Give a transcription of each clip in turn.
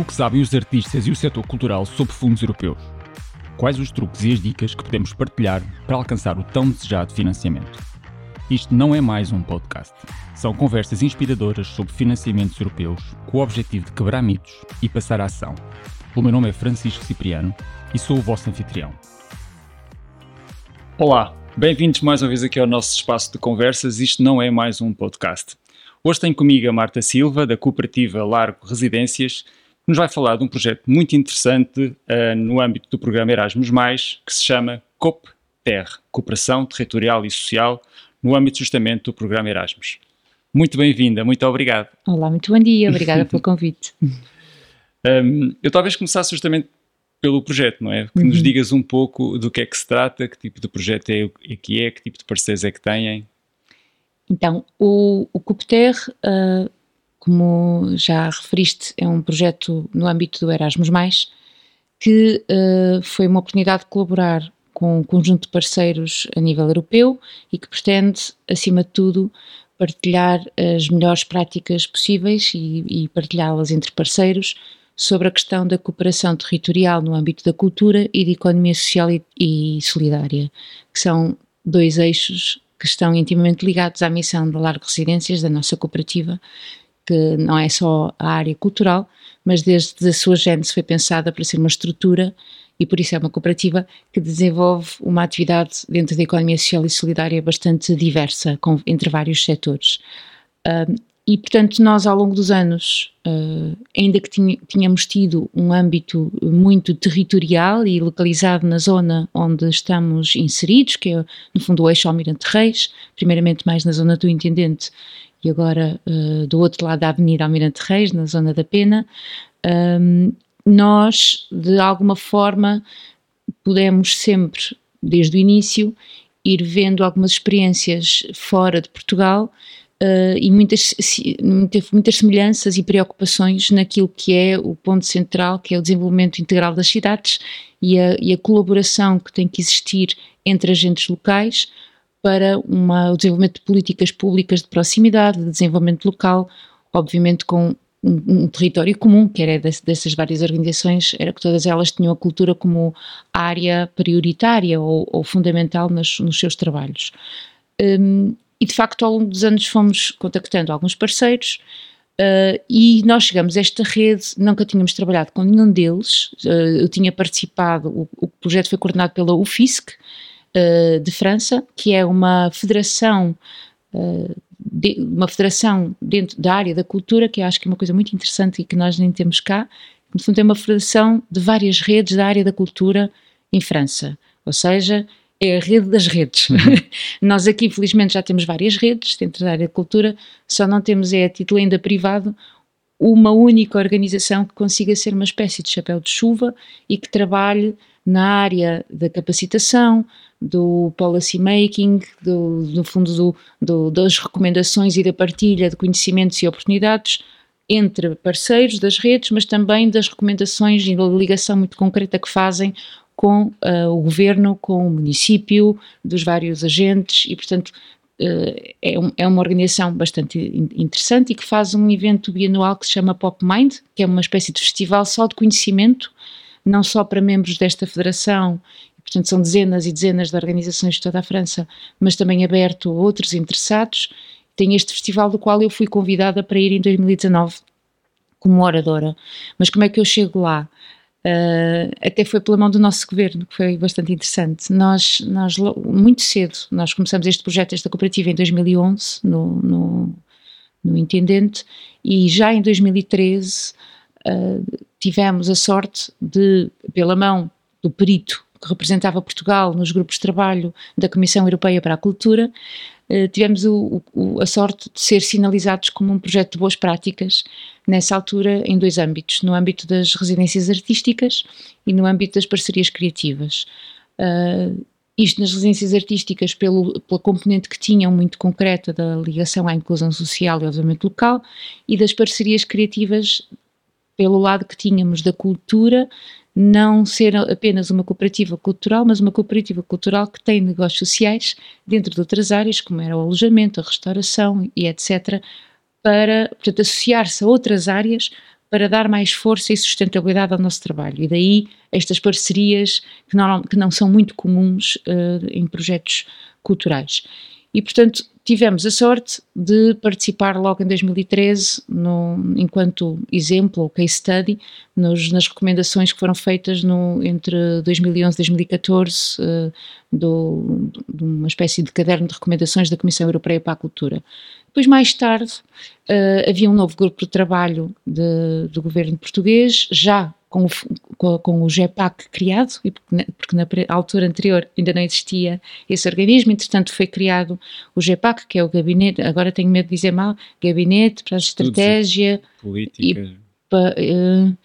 O que sabem os artistas e o setor cultural sobre fundos europeus? Quais os truques e as dicas que podemos partilhar para alcançar o tão desejado financiamento? Isto não é mais um podcast. São conversas inspiradoras sobre financiamentos europeus com o objetivo de quebrar mitos e passar a ação. O meu nome é Francisco Cipriano e sou o vosso anfitrião. Olá, bem-vindos mais uma vez aqui ao nosso espaço de conversas. Isto não é mais um podcast. Hoje tenho comigo a Marta Silva, da cooperativa Largo Residências, nos vai falar de um projeto muito interessante uh, no âmbito do programa Erasmus, que se chama COP-TER Cooperação Territorial e Social, no âmbito justamente do programa Erasmus. Muito bem-vinda, muito obrigado. Olá, muito bom dia, obrigada pelo convite. Um, eu talvez começasse justamente pelo projeto, não é? Que uhum. nos digas um pouco do que é que se trata, que tipo de projeto é, é que é, que tipo de parceiros é que têm. Então, o, o CUPTER, uh, como já referiste, é um projeto no âmbito do Erasmus, que uh, foi uma oportunidade de colaborar com um conjunto de parceiros a nível europeu e que pretende, acima de tudo, partilhar as melhores práticas possíveis e, e partilhá-las entre parceiros sobre a questão da cooperação territorial no âmbito da cultura e de economia social e, e solidária, que são dois eixos que estão intimamente ligados à missão da Largo Residências, da nossa cooperativa, que não é só a área cultural, mas desde a sua gênese foi pensada para ser uma estrutura e por isso é uma cooperativa que desenvolve uma atividade dentro da economia social e solidária bastante diversa, com, entre vários setores. E, portanto, nós ao longo dos anos, uh, ainda que tínhamos tido um âmbito muito territorial e localizado na zona onde estamos inseridos, que é, no fundo, o eixo Almirante Reis, primeiramente mais na zona do Intendente e agora uh, do outro lado da Avenida Almirante Reis, na zona da Pena, um, nós, de alguma forma, pudemos sempre, desde o início, ir vendo algumas experiências fora de Portugal uh, e muitas, muitas semelhanças e preocupações naquilo que é o ponto central, que é o desenvolvimento integral das cidades e a, e a colaboração que tem que existir entre agentes locais para uma, o desenvolvimento de políticas públicas de proximidade, de desenvolvimento local, obviamente com um, um, território comum, que era desse, dessas várias organizações, era que todas elas tinham a cultura como área prioritária ou, ou fundamental nos, nos, seus trabalhos. Um, e de facto, ao longo dos anos, fomos contactando alguns parceiros. Uh, e nós chegamos a esta rede, nunca tínhamos trabalhado com nenhum deles. Uh, eu tinha participado, o, o, projeto foi coordenado pela UFISC uh, de França, que é uma federação, de, uma federação dentro da área da cultura, que eu acho que é uma coisa muito interessante e que nós nem temos cá. No fundo, é uma federação de várias redes da área da cultura em França. Ou seja, é a rede das redes. Uhum. Nós aqui, felizmente, já temos várias redes dentro da área de cultura, só não temos, é a título ainda privado, uma única organização que consiga ser uma espécie de chapéu de chuva e que trabalhe na área da capacitação, do policy making, do, no fundo do, do, das recomendações e da partilha de conhecimentos e oportunidades entre parceiros das redes, mas também das recomendações e da ligação muito concreta que fazem com uh, o governo, com o município, dos vários agentes e, portanto, uh, é, um, é, uma organização bastante interessante e que faz um evento bianual que se chama Pop Mind, que é uma espécie de festival só de conhecimento, não só para membros desta federação, portanto são dezenas e dezenas de organizações de toda a França, mas também aberto a outros interessados. Tem este festival do qual eu fui convidada para ir em 2019 como oradora. Mas como é que eu chego lá? Uh, até foi pela mão do nosso governo, que foi bastante interessante. Nós, nós muito cedo, nós começamos este projeto, esta cooperativa, em 2011, no, no, no Intendente, e já em 2013 uh, tivemos a sorte de, pela mão do perito que representava Portugal nos grupos de trabalho da Comissão Europeia para a Cultura, uh, tivemos o, o, a sorte de ser sinalizados como um projeto de boas práticas nessa altura em dois âmbitos, no âmbito das residências artísticas e no âmbito das parcerias criativas. Uh, isto nas residências artísticas pelo, pela componente que tinham muito concreta da ligação à inclusão social e obviamente local e das parcerias criativas pelo lado que tínhamos da cultura não ser apenas uma cooperativa cultural, mas uma cooperativa cultural que tem negócios sociais dentro de outras áreas, como era o alojamento, a restauração e etc., para, associar-se a outras áreas para dar mais força e sustentabilidade ao nosso trabalho. E daí estas parcerias que não, que não são muito comuns uh, em projetos culturais. E, portanto, tivemos a sorte de participar logo em 2013, no, enquanto exemplo, case study, nos, nas recomendações que foram feitas no, entre 2011 e 2014, uh, do, de uma espécie de caderno de recomendações da Comissão Europeia para a Cultura. Depois, mais tarde, uh, havia um novo grupo de trabalho de, do governo português, já com o, com, o GEPAC criado, porque na, porque na altura anterior ainda não existia esse organismo, entretanto foi criado o GEPAC, que é o Gabinete, agora tenho medo de dizer mal, Gabinete para a Estratégia Política. E, pa, uh,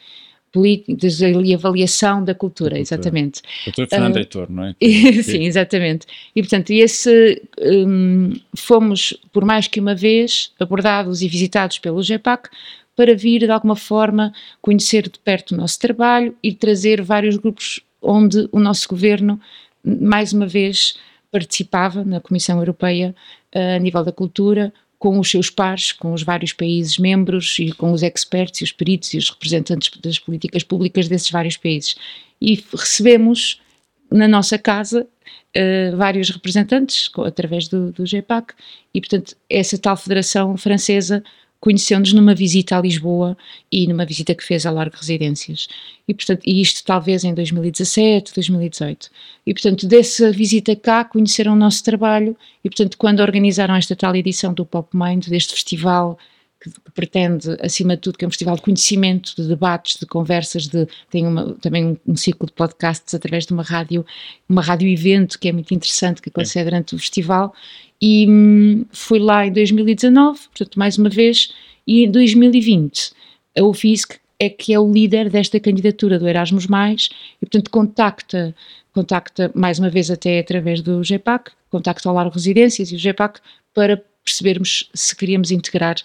políticas e avaliação da cultura, exatamente. Doutor Fernando uh, Heitor, não é? sim, exatamente. E portanto, esse, um, fomos, por mais que uma vez, abordados e visitados pelo GEPAC, para vir de alguma forma conhecer de perto o nosso trabalho e trazer vários grupos onde o nosso governo, mais uma vez, participava na Comissão Europeia uh, a nível da cultura, com os seus pares, com os vários países membros e com os experts e os peritos e os representantes das políticas públicas desses vários países. E recebemos na nossa casa uh, vários representantes através do, do GEPAC e, portanto, essa tal Federação Francesa conheceu-nos numa visita a Lisboa e numa visita que fez a Largo Residências. E, portanto, e isto talvez em 2017, 2018. E, portanto, dessa visita cá conheceram o nosso trabalho e, portanto, quando organizaram esta tal edição do Pop Mind, deste festival que, pretende, acima de tudo, que é um festival de conhecimento, de debates, de conversas, de, tem uma, também um, um, ciclo de podcasts através de uma rádio, uma rádio evento que é muito interessante, que acontece é. durante o festival, e hum, fui lá em 2019, portanto, mais uma vez, e em 2020 a UFISC é que é o líder desta candidatura do Erasmus+, e portanto contacta, contacta mais uma vez até através do GEPAC, contacta ao Largo Residências e o GEPAC para percebermos se queríamos integrar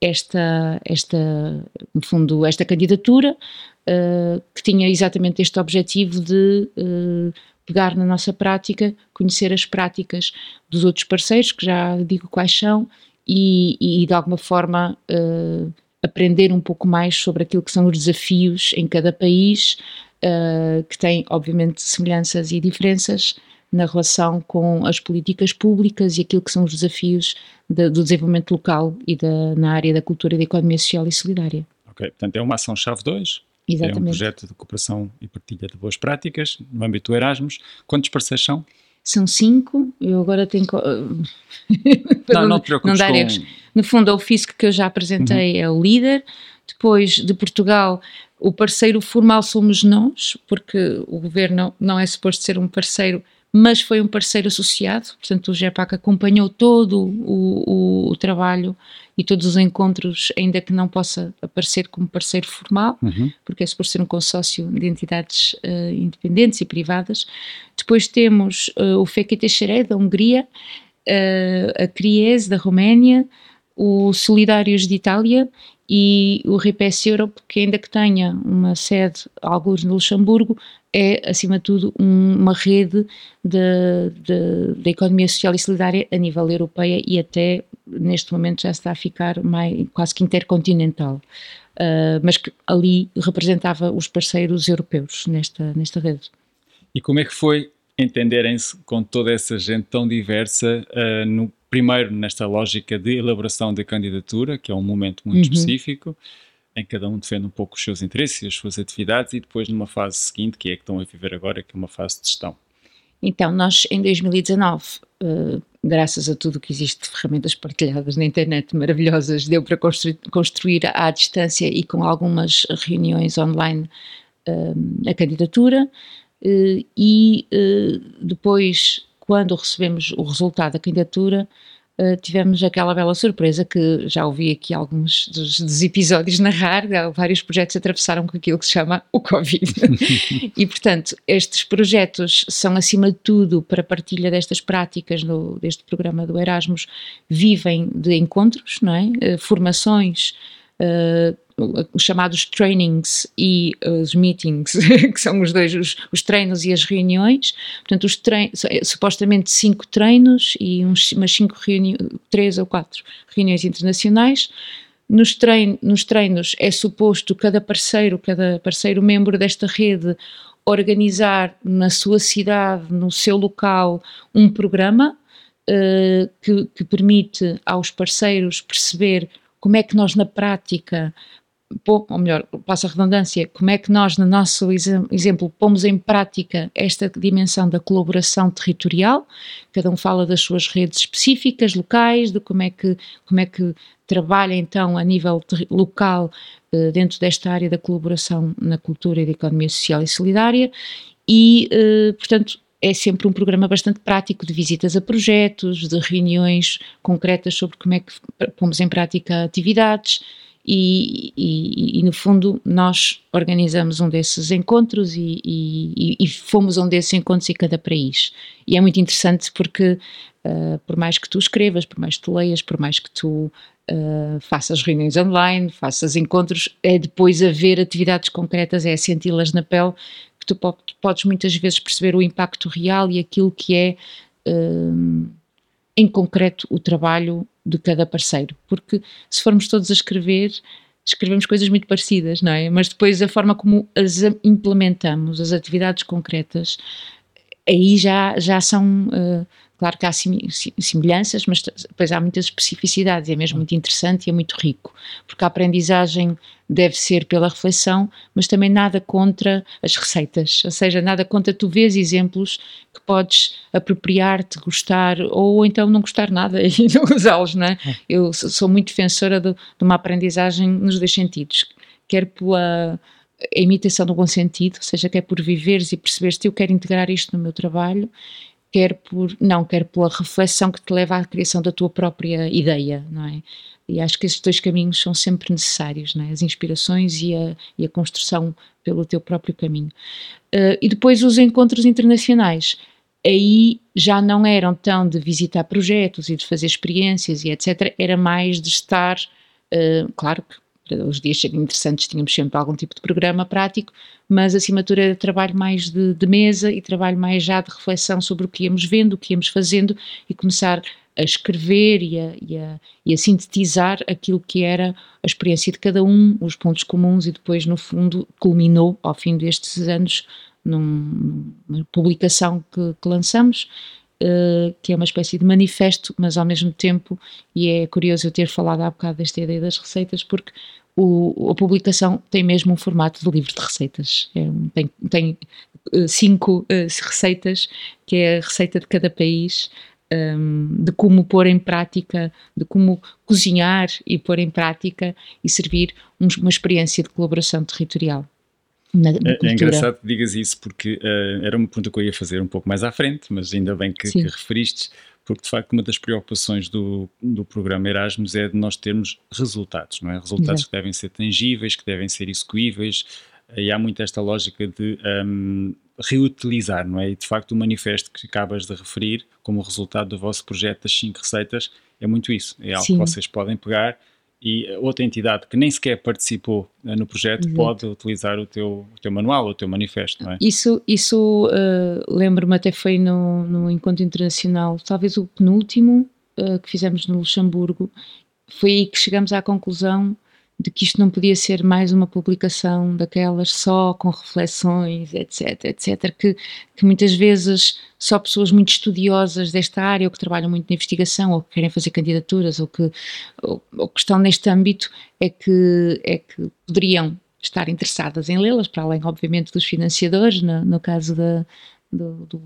esta, esta no fundo, esta candidatura, uh, que tinha exatamente este objetivo de uh, pegar na nossa prática, conhecer as práticas dos outros parceiros, que já digo quais são, e, e de alguma forma uh, aprender um pouco mais sobre aquilo que são os desafios em cada país, uh, que tem obviamente semelhanças e diferenças na relação com as políticas públicas e aquilo que são os desafios de, do desenvolvimento local e da, na área da cultura da economia social e solidária. Ok, portanto é uma ação-chave 2, Exatamente. É um projeto de cooperação e partilha de boas práticas no âmbito do Erasmus. Quantos parceiros são? São cinco, eu agora tenho. não, não te. Não dar erros. No fundo, o FISC que eu já apresentei uhum. é o líder. Depois de Portugal, o parceiro formal somos nós, porque o governo não é suposto ser um parceiro mas foi um parceiro associado, portanto o GEPAC acompanhou todo o, o, o, trabalho e todos os encontros, ainda que não possa aparecer como parceiro formal, uhum. porque é suposto ser um consórcio de entidades uh, independentes e privadas. Depois temos uh, o FECT Xeré, da Hungria, uh, a CRIES, da Roménia, o Solidários de Itália e o RIPES Europe, que ainda que tenha uma sede, alguns no Luxemburgo, é, acima de tudo, um, uma rede da economia social e solidária a nível europeia e até, neste momento, já está a ficar mais, quase que intercontinental. Uh, mas que ali representava os parceiros europeus nesta, nesta rede. E como é que foi entenderem-se com toda essa gente tão diversa uh, no primeiro nesta lógica de elaboração da candidatura, que é um momento muito uhum. específico, em que cada um defende um pouco os seus interesses e as suas atividades, e depois numa fase seguinte, que é a que estão a viver agora, que é uma fase de gestão. Então, nós em 2019, uh, eh, graças a tudo que existe de ferramentas partilhadas na internet maravilhosas, deu para construir, construir à distância e com algumas reuniões online uh, a candidatura. Uh, e depois quando recebemos o resultado da candidatura, uh, tivemos aquela bela surpresa que já ouvi aqui alguns dos, dos, episódios narrar, vários projetos atravessaram com aquilo que se chama o Covid. e, portanto, estes projetos são, acima de tudo, para partilha destas práticas no, deste programa do Erasmus, vivem de encontros, não é? Uh, formações, uh, os chamados trainings e os meetings, que são os dois, os, os treinos e as reuniões. Portanto, os treinos, é, supostamente cinco treinos e uns, umas cinco reuniões, três ou quatro reuniões internacionais. nos, trein, nos treinos é suposto cada parceiro, cada parceiro membro desta rede organizar na sua cidade, no seu local, um programa uh, que, que permite aos parceiros perceber como é que nós na prática ou melhor, passa a redundância, como é que nós, no nosso exemplo, pomos em prática esta dimensão da colaboração territorial, cada um fala das suas redes específicas, locais, de como é que, como é que trabalha então a nível local eh, dentro desta área da colaboração na cultura e da economia social e solidária. E, eh, portanto, é sempre um programa bastante prático de visitas a projetos, de reuniões concretas sobre como é que pomos em prática atividades, e, e, e, no fundo nós organizamos um desses encontros e, e, fomos a um desses encontros em cada país. E é muito interessante porque uh, por mais que tu escrevas, por mais que tu leias, por mais que tu uh, faças reuniões online, faças encontros, é depois haver atividades concretas, é senti-las na pele, que tu podes muitas vezes perceber o impacto real e aquilo que é uh, em concreto o trabalho de cada parceiro, porque se formos todos a escrever, escrevemos coisas muito parecidas, não é? Mas depois a forma como as implementamos, as atividades concretas, aí já, já são uh, Claro que há semelhanças, mas depois há muitas especificidades, é mesmo muito interessante e é muito rico, porque a aprendizagem deve ser pela reflexão, mas também nada contra as receitas, ou seja, nada contra tu vês exemplos que podes apropriar-te, gostar, ou então não gostar nada e não usá-los, não é? é? Eu sou muito defensora de, de uma aprendizagem nos dois sentidos, quer pela a imitação do bom sentido, ou seja, quer por viveres e perceberes que eu quero integrar isto no meu trabalho quer por não quer pela reflexão que te leva à criação da tua própria ideia, não é? E acho que esses dois caminhos são sempre necessários, não é? As inspirações e a, e a construção pelo teu próprio caminho. Uh, e depois os encontros internacionais. Aí já não eram tão de visitar projetos e de fazer experiências e etc. Era mais de estar, uh, claro que os dias interessantes tínhamos sempre algum tipo de programa prático, mas acima de tudo era trabalho mais de, de, mesa e trabalho mais já de reflexão sobre o que íamos vendo, o que íamos fazendo e começar a escrever e a, e a, e a sintetizar aquilo que era a experiência de cada um, os pontos comuns e depois no fundo culminou ao fim destes anos num, numa publicação que, que lançamos uh, que é uma espécie de manifesto, mas ao mesmo tempo, e é curioso eu ter falado há bocado desta ideia das receitas, porque o, a publicação tem mesmo um formato de livro de receitas. É, tem, tem uh, cinco uh, receitas, que é a receita de cada país, um, ehm, de como pôr em prática, de como cozinhar e pôr em prática e servir um, uma experiência de colaboração territorial. Na, na é, é, engraçado que digas isso porque uh, era uma pergunta que eu ia fazer um pouco mais à frente, mas ainda bem que, que referiste, porque de facto uma das preocupações do, do programa Erasmus é de nós termos resultados, não é? Resultados Exato. que devem ser tangíveis, que devem ser execuíveis, e há muito esta lógica de um, reutilizar, não é? E de facto o manifesto que acabas de referir como resultado do vosso projeto das 5 receitas é muito isso, é algo Sim. que vocês podem pegar e outra entidade que nem sequer participou uh, no projeto uhum. pode utilizar o teu, o teu manual, o teu manifesto, não é? Isso, isso uh, lembro-me até foi no, no encontro internacional, talvez o penúltimo uh, que fizemos no Luxemburgo, foi aí que chegamos à conclusão de que isto não podia ser mais uma publicação daquelas só com reflexões, etc, etc, que, que muitas vezes só pessoas muito estudiosas desta área ou que trabalham muito na investigação ou que querem fazer candidaturas ou que, ou, ou que estão neste âmbito é que, é que poderiam estar interessadas em lê-las, para além, obviamente, dos financiadores, no, no caso da, do, do,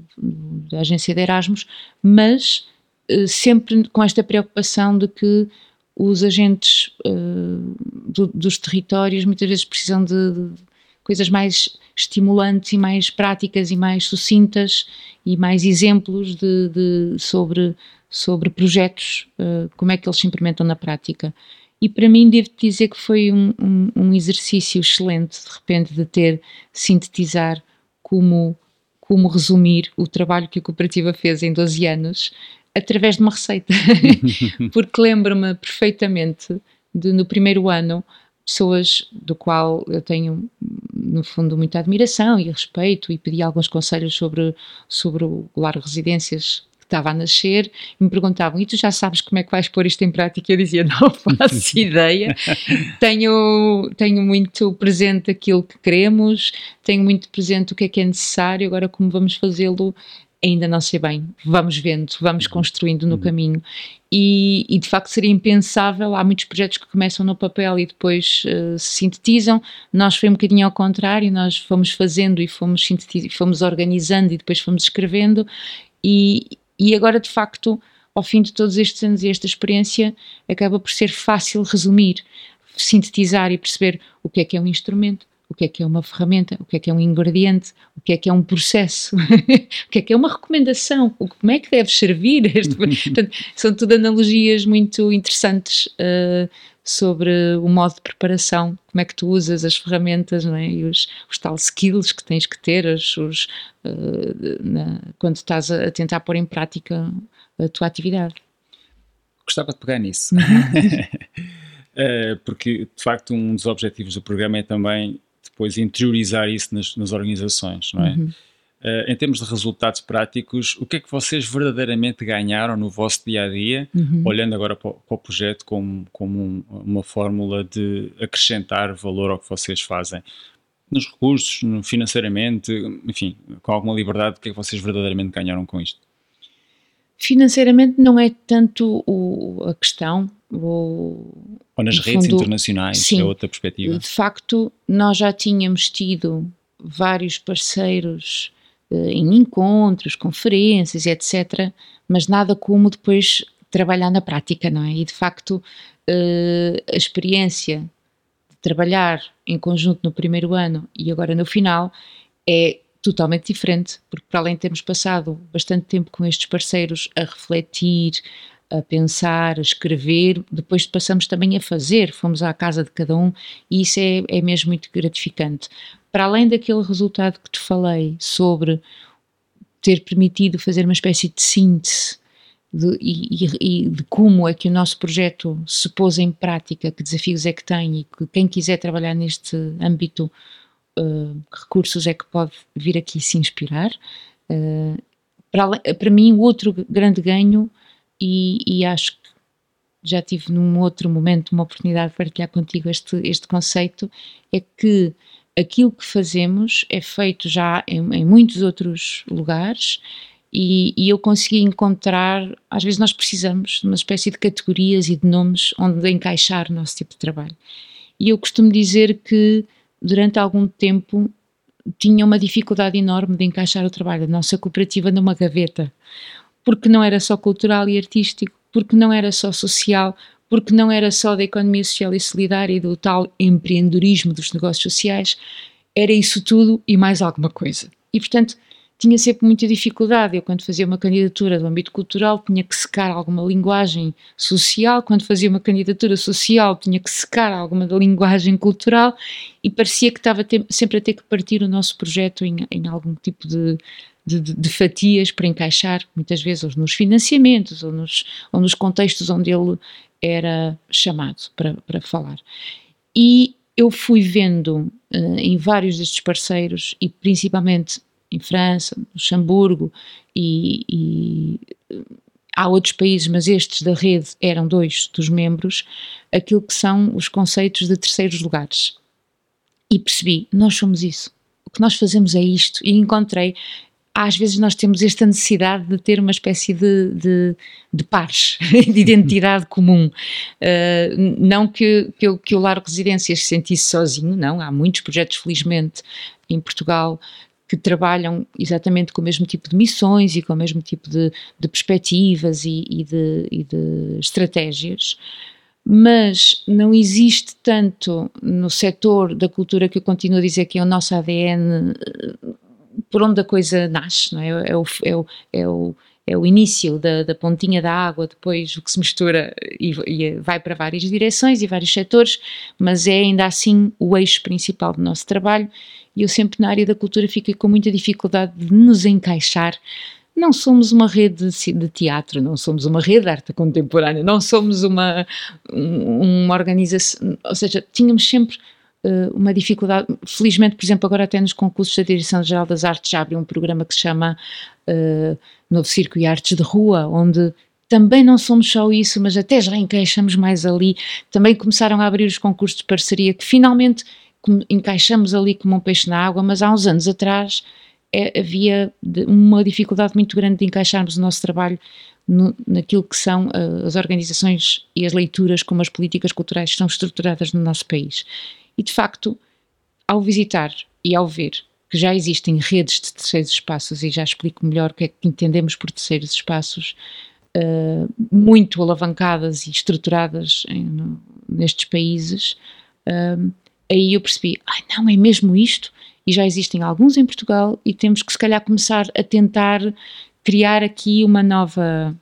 da agência de Erasmus, mas eh, sempre com esta preocupação de que os agentes uh, do, dos territórios muitas vezes precisam de, de, coisas mais estimulantes e mais práticas e mais sucintas e mais exemplos de, de sobre, sobre projetos, uh, como é que eles se implementam na prática. E para mim devo dizer que foi um, um, um exercício excelente, de repente, de ter sintetizar como, como resumir o trabalho que a cooperativa fez em 12 anos através de uma receita, porque lembro-me perfeitamente de no primeiro ano pessoas do qual eu tenho no fundo muita admiração e respeito e pedi alguns conselhos sobre sobre o lar residências que estava a nascer, me perguntavam: e tu já sabes como é que vais pôr isto em prática? Eu dizia: não faço ideia. tenho, tenho muito presente aquilo que queremos, tenho muito presente o que é que é necessário, agora como vamos fazê-lo ainda não sei bem, vamos vendo, vamos uhum. construindo no uhum. caminho. E, e, de facto seria impensável, há muitos projetos que começam no papel e depois uh, se sintetizam, nós foi um bocadinho ao contrário, nós fomos fazendo e fomos, fomos organizando e depois fomos escrevendo e, e agora de facto ao fim de todos estes anos e esta experiência acaba por ser fácil resumir, sintetizar e perceber o que é que é um instrumento, o que é que é uma ferramenta, o que é que é um ingrediente, o que é que é um processo, o que é que é uma recomendação, como é que deve servir. Este... Portanto, são tudo analogias muito interessantes uh, sobre o modo de preparação, como é que tu usas as ferramentas não é? e os, os tal skills que tens que ter os, os uh, na, quando estás a, a tentar pôr em prática a tua atividade. Gostava de pegar nisso. Uhum. Uh, porque de facto um dos objetivos do programa é também depois interiorizar isso nas, nas organizações, não é? Uhum. Uh, em termos de resultados práticos, o que é que vocês verdadeiramente ganharam no vosso dia a dia, uhum. olhando agora para o, para o projeto como, como um, uma fórmula de acrescentar valor ao que vocês fazem? Nos recursos, financeiramente, enfim, com alguma liberdade, o que é que vocês verdadeiramente ganharam com isto? Financeiramente não é tanto o, a questão, ou, ou nas redes fundo, internacionais, sim, é outra perspectiva. De facto, nós já tínhamos tido vários parceiros eh, em encontros, conferências, etc., mas nada como depois trabalhar na prática, não é? E de facto, eh, a experiência de trabalhar em conjunto no primeiro ano e agora no final é totalmente diferente, porque para além de termos passado bastante tempo com estes parceiros a refletir, a pensar, a escrever, depois passamos também a fazer, fomos à casa de cada um e isso é, é mesmo muito gratificante. Para além daquele resultado que te falei sobre ter permitido fazer uma espécie de síntese de, e, e, de como é que o nosso projeto se pôs em prática, que desafios é que tem e que quem quiser trabalhar neste âmbito, uh, recursos é que pode vir aqui se inspirar. Uh, para, para mim, o outro grande ganho e, e, acho que já tive num outro momento uma oportunidade de partilhar contigo este, este conceito, é que aquilo que fazemos é feito já em, em muitos outros lugares e, e, eu consegui encontrar, às vezes nós precisamos de uma espécie de categorias e de nomes onde encaixar o nosso tipo de trabalho. E eu costumo dizer que durante algum tempo tinha uma dificuldade enorme de encaixar o trabalho da nossa cooperativa numa gaveta porque não era só cultural e artístico, porque não era só social, porque não era só da economia social e solidária e do tal empreendedorismo dos negócios sociais, era isso tudo e mais alguma coisa. E portanto, tinha sempre muita dificuldade. Eu, quando fazia uma candidatura do âmbito cultural, tinha que secar alguma linguagem social, quando fazia uma candidatura social, tinha que secar alguma da linguagem cultural, e parecia que estava sempre a ter que partir o nosso projeto em, em algum tipo de, de, de, fatias para encaixar, muitas vezes, ou nos financiamentos, ou nos, ou nos contextos onde ele era chamado para, para falar. E eu fui vendo uh, em vários destes parceiros, e principalmente em França, Luxemburgo e, e há outros países, mas estes da rede eram dois dos membros, aquilo que são os conceitos de terceiros lugares. E percebi, nós somos isso. O que nós fazemos é isto. E encontrei às vezes nós temos esta necessidade de ter uma espécie de, de, de pares, de identidade comum. Uh, não que, que, eu, que o Lar Residências se sentisse sozinho, não, há muitos projetos, felizmente, em Portugal que trabalham exatamente com o mesmo tipo de missões e com o mesmo tipo de, de perspectivas e, e, de, e de estratégias, mas não existe tanto no setor da cultura que eu continuo a dizer que é o nosso ADN por onde a coisa nasce, não é? É o, é o, é o, é o início da, da, pontinha da água, depois o que se mistura e, e, vai para várias direções e vários setores, mas é ainda assim o eixo principal do nosso trabalho. E eu sempre na área da cultura fiquei com muita dificuldade de nos encaixar. Não somos uma rede de teatro, não somos uma rede de arte contemporânea, não somos uma, uma organização, ou seja, tínhamos sempre uma dificuldade. Felizmente, por exemplo, agora até nos concursos da Direção-Geral das Artes já abriu um programa que se chama uh, Novo Circo e Artes de Rua, onde também não somos só isso, mas até já encaixamos mais ali. Também começaram a abrir os concursos de parceria, que finalmente encaixamos ali como um peixe na água, mas há uns anos atrás é, havia uma dificuldade muito grande de encaixarmos o nosso trabalho no, naquilo que são uh, as organizações e as leituras como as políticas culturais estão estruturadas no nosso país. E de facto, ao visitar e ao ver que já existem redes de terceiros espaços, e já explico melhor o que é que entendemos por terceiros espaços, uh, muito alavancadas e estruturadas em, no, nestes países, uh, aí eu percebi, ai não, é mesmo isto? E já existem alguns em Portugal e temos que se calhar começar a tentar criar aqui uma nova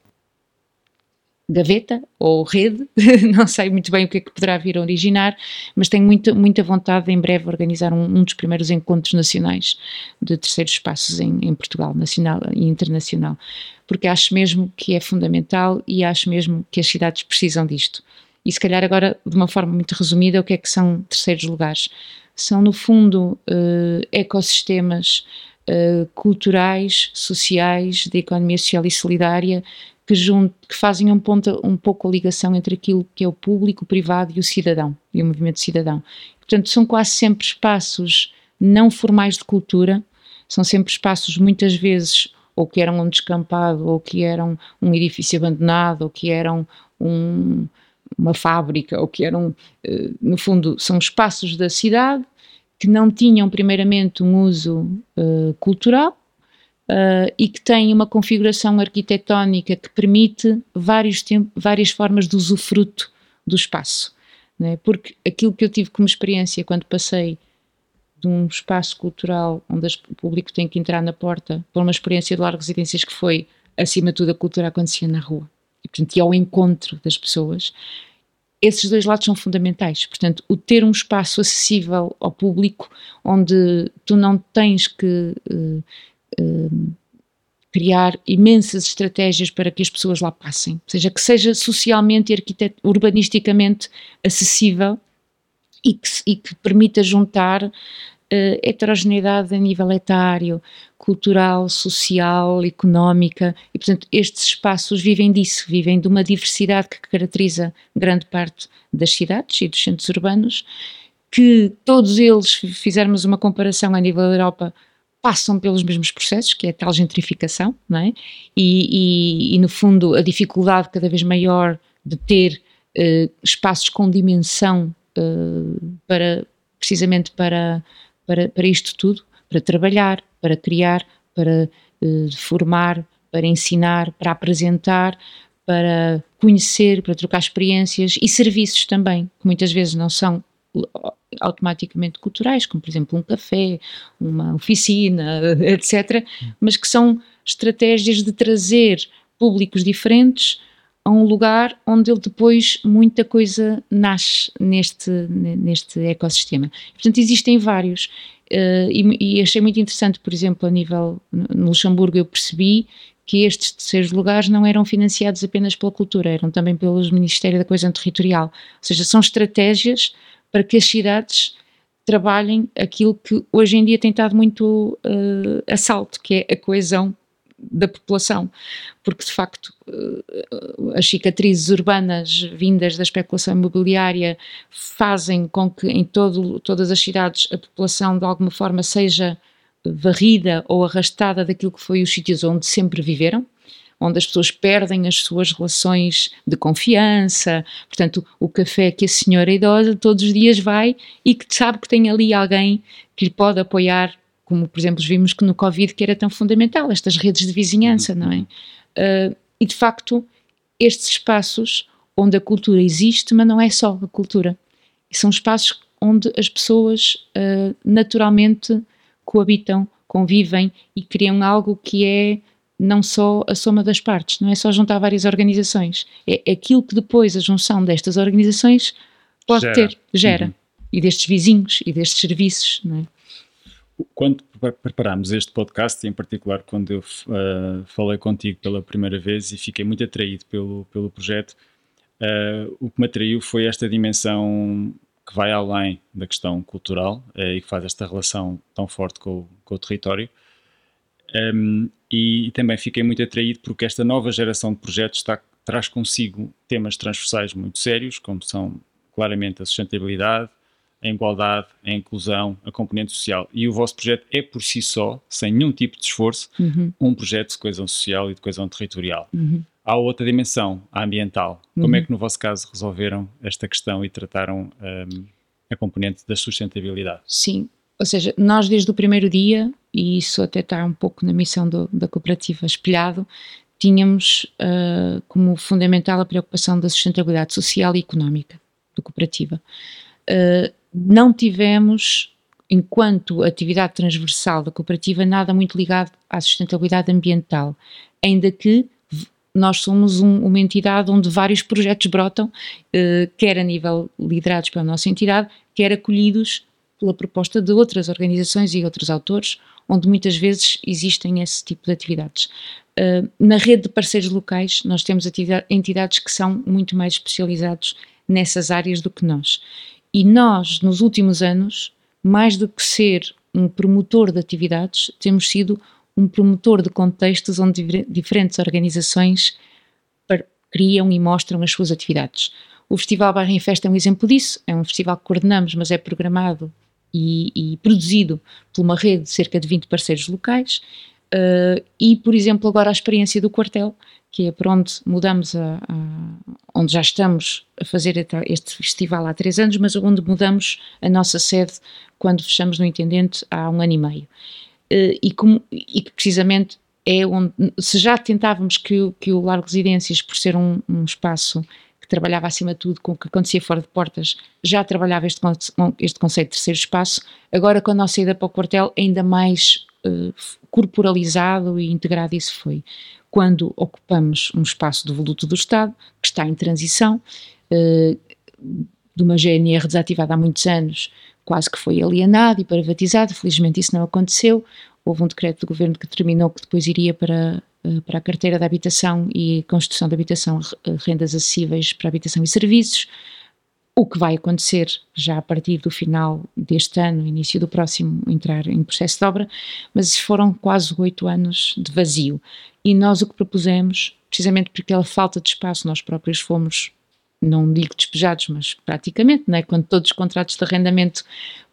gaveta ou rede, não sei muito bem o que é que poderá vir a originar, mas tenho muita, muita vontade de em breve organizar um, um dos primeiros encontros nacionais de terceiros espaços em, em, Portugal, nacional e internacional, porque acho mesmo que é fundamental e acho mesmo que as cidades precisam disto. E se calhar agora, de uma forma muito resumida, o que é que são terceiros lugares? São, no fundo, uh, ecossistemas uh, culturais, sociais, de economia social e solidária, que, junto, que fazem um, ponto, um pouco a ligação entre aquilo que é o público, o privado e o cidadão, e o movimento cidadão. Portanto, são quase sempre espaços não formais de cultura, são sempre espaços, muitas vezes, ou que eram um descampado, ou que eram um edifício abandonado, ou que eram um, uma fábrica, ou que eram, eh, no fundo, são espaços da cidade que não tinham, primeiramente, um uso uh, cultural, uh, e que tem uma configuração arquitetónica que permite vários várias formas de usufruto do espaço. Né? Porque aquilo que eu tive como experiência quando passei de um espaço cultural onde o público tem que entrar na porta para uma experiência de largas residências que foi, acima de tudo, a cultura acontecia na rua. E, portanto, ia ao encontro das pessoas. Esses dois lados são fundamentais. Portanto, o ter um espaço acessível ao público, onde tu não tens que uh, criar imensas estratégias para que as pessoas lá passem, ou seja, que seja socialmente e urbanisticamente acessível e que, e que permita juntar uh, heterogeneidade a nível etário, cultural, social, económica, e portanto estes espaços vivem disso, vivem de uma diversidade que caracteriza grande parte das cidades e dos centros urbanos, que todos eles, fizermos uma comparação a nível da Europa, passam pelos mesmos processos, que é a tal gentrificação, não é? E, e, e no fundo, a dificuldade cada vez maior de ter uh, espaços com dimensão uh, para, precisamente para, para, para isto tudo, para trabalhar, para criar, para uh, formar, para ensinar, para apresentar, para conhecer, para trocar experiências e serviços também, que muitas vezes não são automaticamente culturais, como por exemplo um café, uma oficina, etc., mas que são estratégias de trazer públicos diferentes a um lugar onde ele depois muita coisa nasce neste, neste ecossistema. Portanto, existem vários. Uh, e, e, achei muito interessante, por exemplo, a nível no Luxemburgo, eu percebi que estes terceiros lugares não eram financiados apenas pela cultura, eram também pelo Ministério da Coesão Territorial. Ou seja, são estratégias para que as cidades trabalhem aquilo que hoje em dia tem estado muito uh, a salto, que é a coesão da população, porque de facto uh, as cicatrizes urbanas vindas da especulação imobiliária fazem com que em todo, todas as cidades a população de alguma forma seja varrida ou arrastada daquilo que foi os sítios onde sempre viveram, onde as pessoas perdem as suas relações de confiança. Portanto, o café que a senhora idosa todos os dias vai e que sabe que tem ali alguém que lhe pode apoiar, como por exemplo vimos que no Covid que era tão fundamental, estas redes de vizinhança, não é? Uh, e de facto, estes espaços onde a cultura existe, mas não é só a cultura. São espaços onde as pessoas uh, naturalmente coabitam, convivem e criam algo que é não só a soma das partes, não é só juntar várias organizações, é aquilo que depois a junção destas organizações pode gera. ter, gera, uhum. e destes vizinhos e destes serviços, não é? Quando preparámos este podcast, em particular quando eu uh, falei contigo pela primeira vez e fiquei muito atraído pelo, pelo projeto, uh, o que me atraiu foi esta dimensão que vai além da questão cultural uh, e que faz esta relação tão forte com, com o território Um, e, também fiquei muito atraído porque esta nova geração de projetos está, traz consigo temas transversais muito sérios, como são claramente a sustentabilidade, a igualdade, a inclusão, a componente social. E o vosso projeto é por si só, sem nenhum tipo de esforço, uhum. um projeto de coesão social e de coesão territorial. Uhum. Há outra dimensão, a ambiental. Uhum. Como é que no vosso caso resolveram esta questão e trataram um, a componente da sustentabilidade? Sim, ou seja, nós desde o primeiro dia, e isso até está um pouco na missão do, da cooperativa espelhado, tínhamos uh, como fundamental a preocupação da sustentabilidade social e económica da cooperativa. Uh, não tivemos, enquanto atividade transversal da cooperativa, nada muito ligado à sustentabilidade ambiental, ainda que nós somos um, uma entidade onde vários projetos brotam, uh, quer a nível liderados pela nossa entidade, quer acolhidos pela proposta de outras organizações e outros autores, onde muitas vezes existem esse tipo de atividades. Uh, na rede de parceiros locais, nós temos entidades que são muito mais especializados nessas áreas do que nós. E nós, nos últimos anos, mais do que ser um promotor de atividades, temos sido um promotor de contextos onde diferentes organizações criam e mostram as suas atividades. O Festival Barra em Festa é um exemplo disso, é um festival que coordenamos, mas é programado e, e produzido por uma rede de cerca de 20 parceiros locais. Uh, e, por exemplo, agora a experiência do quartel, que é para onde mudamos, a, a, onde já estamos a fazer este festival há três anos, mas onde mudamos a nossa sede quando fechamos no Intendente há um ano e meio. Uh, e, como, e precisamente é onde, se já tentávamos que, que o Largo Residências, por ser um, um espaço trabalhava acima de tudo com o que acontecia fora de portas, já trabalhava este, este conceito de terceiro espaço, agora com a nossa ida para o quartel ainda mais uh, corporalizado e integrado isso foi. Quando ocupamos um espaço do voluto do Estado, que está em transição, uh, de uma GNR desativada há muitos anos, quase que foi alienado e privatizado, felizmente isso não aconteceu, houve um decreto do governo que determinou que depois iria para eh, para a carteira da habitação e construção de habitação, rendas acessíveis para habitação e serviços, o que vai acontecer já a partir do final deste ano, início do próximo, entrar em processo de obra, mas foram quase oito anos de vazio. E nós o que propusemos, precisamente porque a falta de espaço, nós próprios fomos não digo despejados, mas praticamente, não é? quando todos os contratos de arrendamento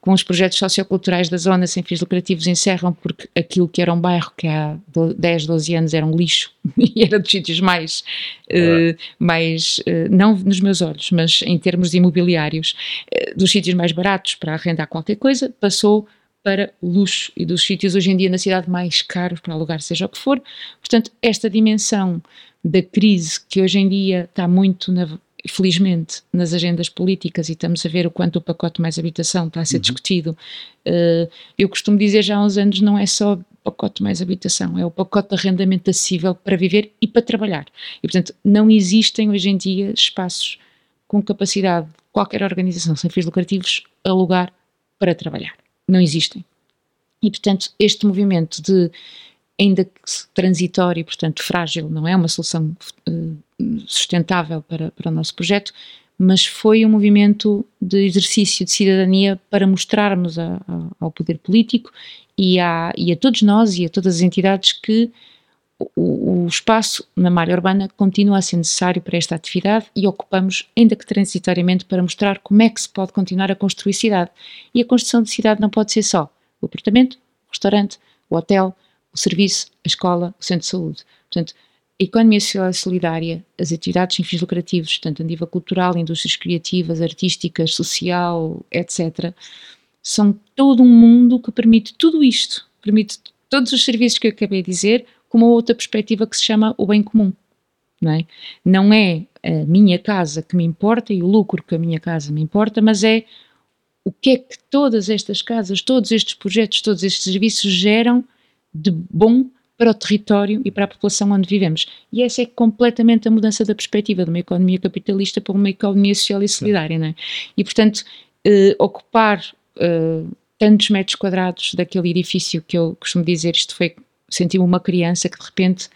com os projetos socioculturais da zona sem fins lucrativos encerram porque aquilo que era um bairro que há 10, 12 anos era um lixo e era dos sítios mais, uh, mais uh, não nos meus olhos, mas em termos de imobiliários, uh, dos sítios mais baratos para arrendar qualquer coisa, passou para luxo e dos sítios hoje em dia na cidade mais caros para alugar seja o que for. Portanto, esta dimensão da crise que hoje em dia está muito na felizmente, nas agendas políticas e estamos a ver o quanto o pacote mais habitação está a ser uhum. discutido. Uh, eu costumo dizer já há uns anos, não é só pacote mais habitação, é o pacote de arrendamento acessível para viver e para trabalhar. E, portanto, não existem hoje em dia espaços com capacidade de qualquer organização sem fins lucrativos alugar para trabalhar. Não existem. E, portanto, este movimento de ainda que transitório, portanto frágil, não é uma solução uh, sustentável para, para o nosso projeto, mas foi um movimento de exercício de cidadania para mostrarmos a, a, ao poder político e a, e a todos nós e a todas as entidades que o, o, espaço na malha urbana continua a ser necessário para esta atividade e ocupamos, ainda que transitoriamente, para mostrar como é que se pode continuar a construir cidade. E a construção de cidade não pode ser só o apartamento, o restaurante, o hotel, o serviço, a escola, o centro de saúde. Portanto, economia social e solidária, as atividades sem fins lucrativos, tanto a nível cultural, indústrias criativas, artísticas, social, etc., são todo um mundo que permite tudo isto, permite todos os serviços que eu acabei de dizer, com uma outra perspectiva que se chama o bem comum. Não é? não é a minha casa que me importa e o lucro que a minha casa me importa, mas é o que é que todas estas casas, todos estes projetos, todos estes serviços geram de bom para o território e para a população onde vivemos. E essa é completamente a mudança da perspectiva de uma economia capitalista para uma economia social e solidária, não é? E, portanto, eh, ocupar eh, tantos metros quadrados daquele edifício que eu costumo dizer, isto foi, senti-me uma criança que de repente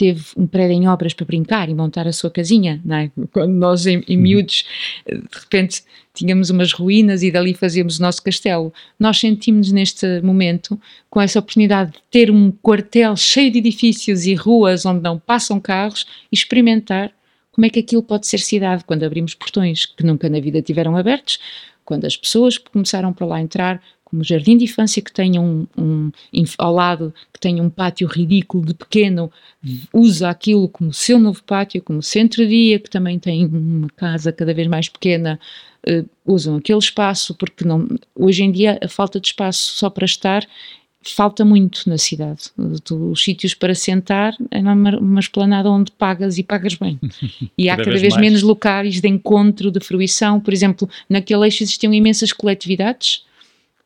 teve um prédio em obras para brincar e montar a sua casinha, não é? Quando nós, em, em uhum. miúdos, de repente tínhamos umas ruínas e dali fazíamos o nosso castelo. Nós sentimos neste momento com essa oportunidade de ter um quartel cheio de edifícios e ruas onde não passam carros e experimentar como é que aquilo pode ser cidade quando abrimos portões que nunca na vida tiveram abertos, quando as pessoas começaram para lá entrar, como jardim de infância que tenha um, um, ao lado, que tenha um pátio ridículo de pequeno, usa aquilo como seu novo pátio, como centro-dia, que também tem uma casa cada vez mais pequena, uh, usam aquele espaço, porque não, hoje em dia a falta de espaço só para estar falta muito na cidade. Os sítios para sentar é uma, uma esplanada onde pagas e pagas bem. E há cada, cada vez, vez menos locais de encontro, de fruição. Por exemplo, naquele eixo existiam imensas coletividades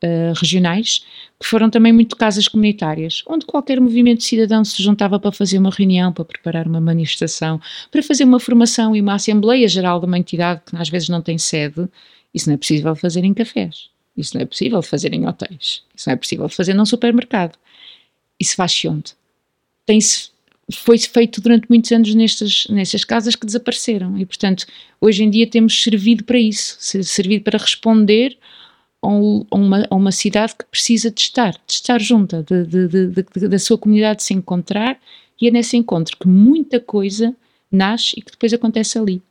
uh, regionais, que foram também muito casas comunitárias, onde qualquer movimento cidadão se juntava para fazer uma reunião, para preparar uma manifestação, para fazer uma formação e uma Assembleia Geral de uma entidade que às vezes não tem sede. Isso não é possível fazer em cafés. Isso não é possível fazer em hotéis. Isso não é possível fazer num supermercado. Isso faz-se onde? Tem-se foi feito durante muitos anos nestas, nestas casas que desapareceram e, portanto, hoje em dia temos servido para isso, servido para responder a uma, a uma cidade que precisa de estar, de estar junta, de, de, de, da sua comunidade se encontrar e é nesse encontro que muita coisa nasce e que depois acontece ali.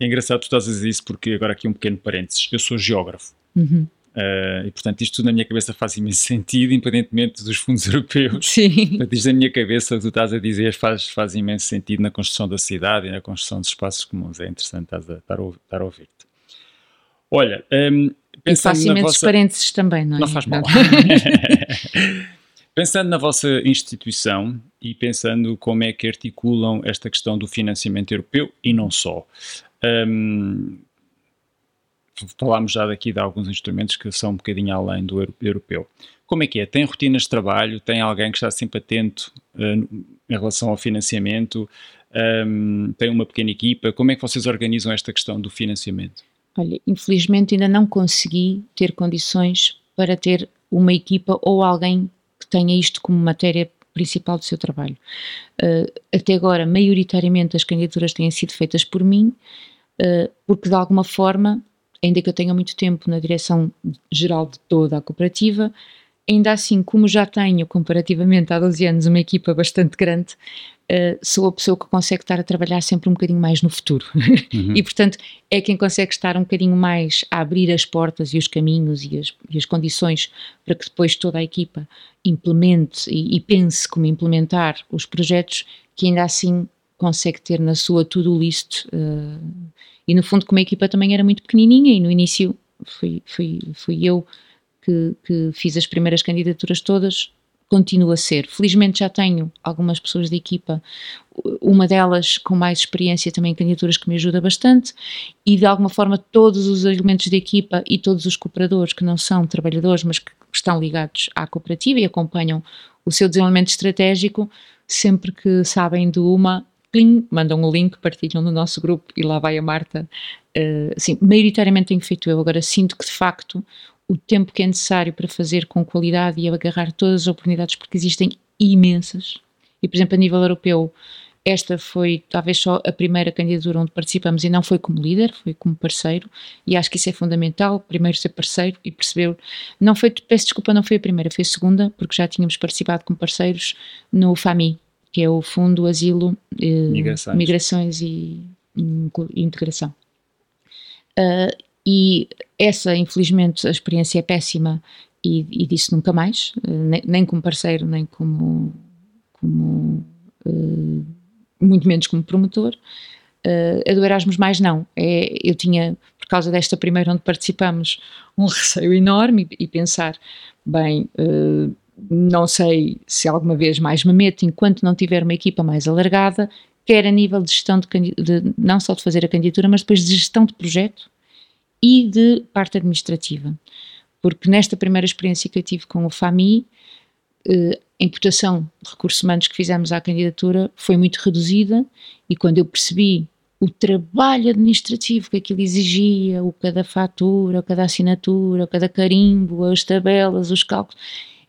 É engraçado tu estás a dizer isso porque agora aqui um pequeno parênteses, eu sou geógrafo uhum. uh, e portanto isto tudo na minha cabeça faz imenso sentido independentemente dos fundos europeus. Sim. Portanto, isto na minha cabeça o que tu estás a dizer faz, faz imenso sentido na construção da cidade e na construção dos espaços comuns, é interessante estar a, estar a, estar a ouvir-te. Olha, um, e faço imensos vossa... parênteses também, não é? Não faz mal. pensando na vossa instituição e pensando como é que articulam esta questão do financiamento europeu e não só. Um, falámos já daqui de alguns instrumentos que são um bocadinho além do europeu. Como é que é? Tem rotinas de trabalho? Tem alguém que está sempre atento uh, em relação ao financiamento? Um, tem uma pequena equipa? Como é que vocês organizam esta questão do financiamento? Olha, infelizmente ainda não consegui ter condições para ter uma equipa ou alguém que tenha isto como matéria principal do seu trabalho. Uh, até agora, maioritariamente as candidaturas têm sido feitas por mim, uh, porque de alguma forma, ainda que eu tenha muito tempo na direção geral de toda a cooperativa, ainda assim, como já tenho comparativamente há 12 anos uma equipa bastante grande, uh, sou a pessoa que consegue estar a trabalhar sempre um bocadinho mais no futuro. Uhum. e, portanto, é quem consegue estar um bocadinho mais a abrir as portas e os caminhos e as, e as condições para que depois toda a equipa implemente e, e pense como implementar os projetos que ainda assim consegue ter na sua to-do list. Uh, e, no fundo, como a equipa também era muito pequenininha e no início fui, fui, fui eu que, que fiz as primeiras candidaturas todas, continua a ser. Felizmente já tenho algumas pessoas da equipa, uma delas com mais experiência também em candidaturas que me ajuda bastante e de alguma forma todos os elementos da equipa e todos os cooperadores que não são trabalhadores mas que estão ligados à cooperativa e acompanham o seu desenvolvimento estratégico, sempre que sabem de uma, plim, mandam o um link, partilham no nosso grupo e lá vai a Marta. Uh, assim, maioritariamente tenho feito eu, agora sinto que de facto o tempo que é necessário para fazer com qualidade e agarrar todas as oportunidades, porque existem imensas. E, por exemplo, a nível europeu, esta foi talvez só a primeira candidatura onde participamos e não foi como líder, foi como parceiro, e acho que isso é fundamental, primeiro ser parceiro e perceber, não foi, peço desculpa, não foi a primeira, foi a segunda, porque já tínhamos participado como parceiros no FAMI, que é o Fundo Asilo, eh, Migrações. Migrações e, Integração. Uh, e essa, infelizmente, a experiência é péssima e, e disse nunca mais, eh, nem, nem, como parceiro, nem como, como uh, muito menos como promotor. Uh, a do Erasmus mais não, é, eu tinha, por causa desta primeira onde participamos, um receio enorme e, e pensar, bem, uh, não sei se alguma vez mais me meto enquanto não tiver uma equipa mais alargada, quer a nível de gestão de, de não só de fazer a candidatura, mas depois de gestão de projeto, e de parte administrativa. Porque nesta primeira experiência que eu tive com o FAMI, eh, a imputação de recursos humanos que fizemos à candidatura foi muito reduzida e quando eu percebi o trabalho administrativo que aquilo exigia, o cada fatura, o cada assinatura, o cada carimbo, as tabelas, os cálculos,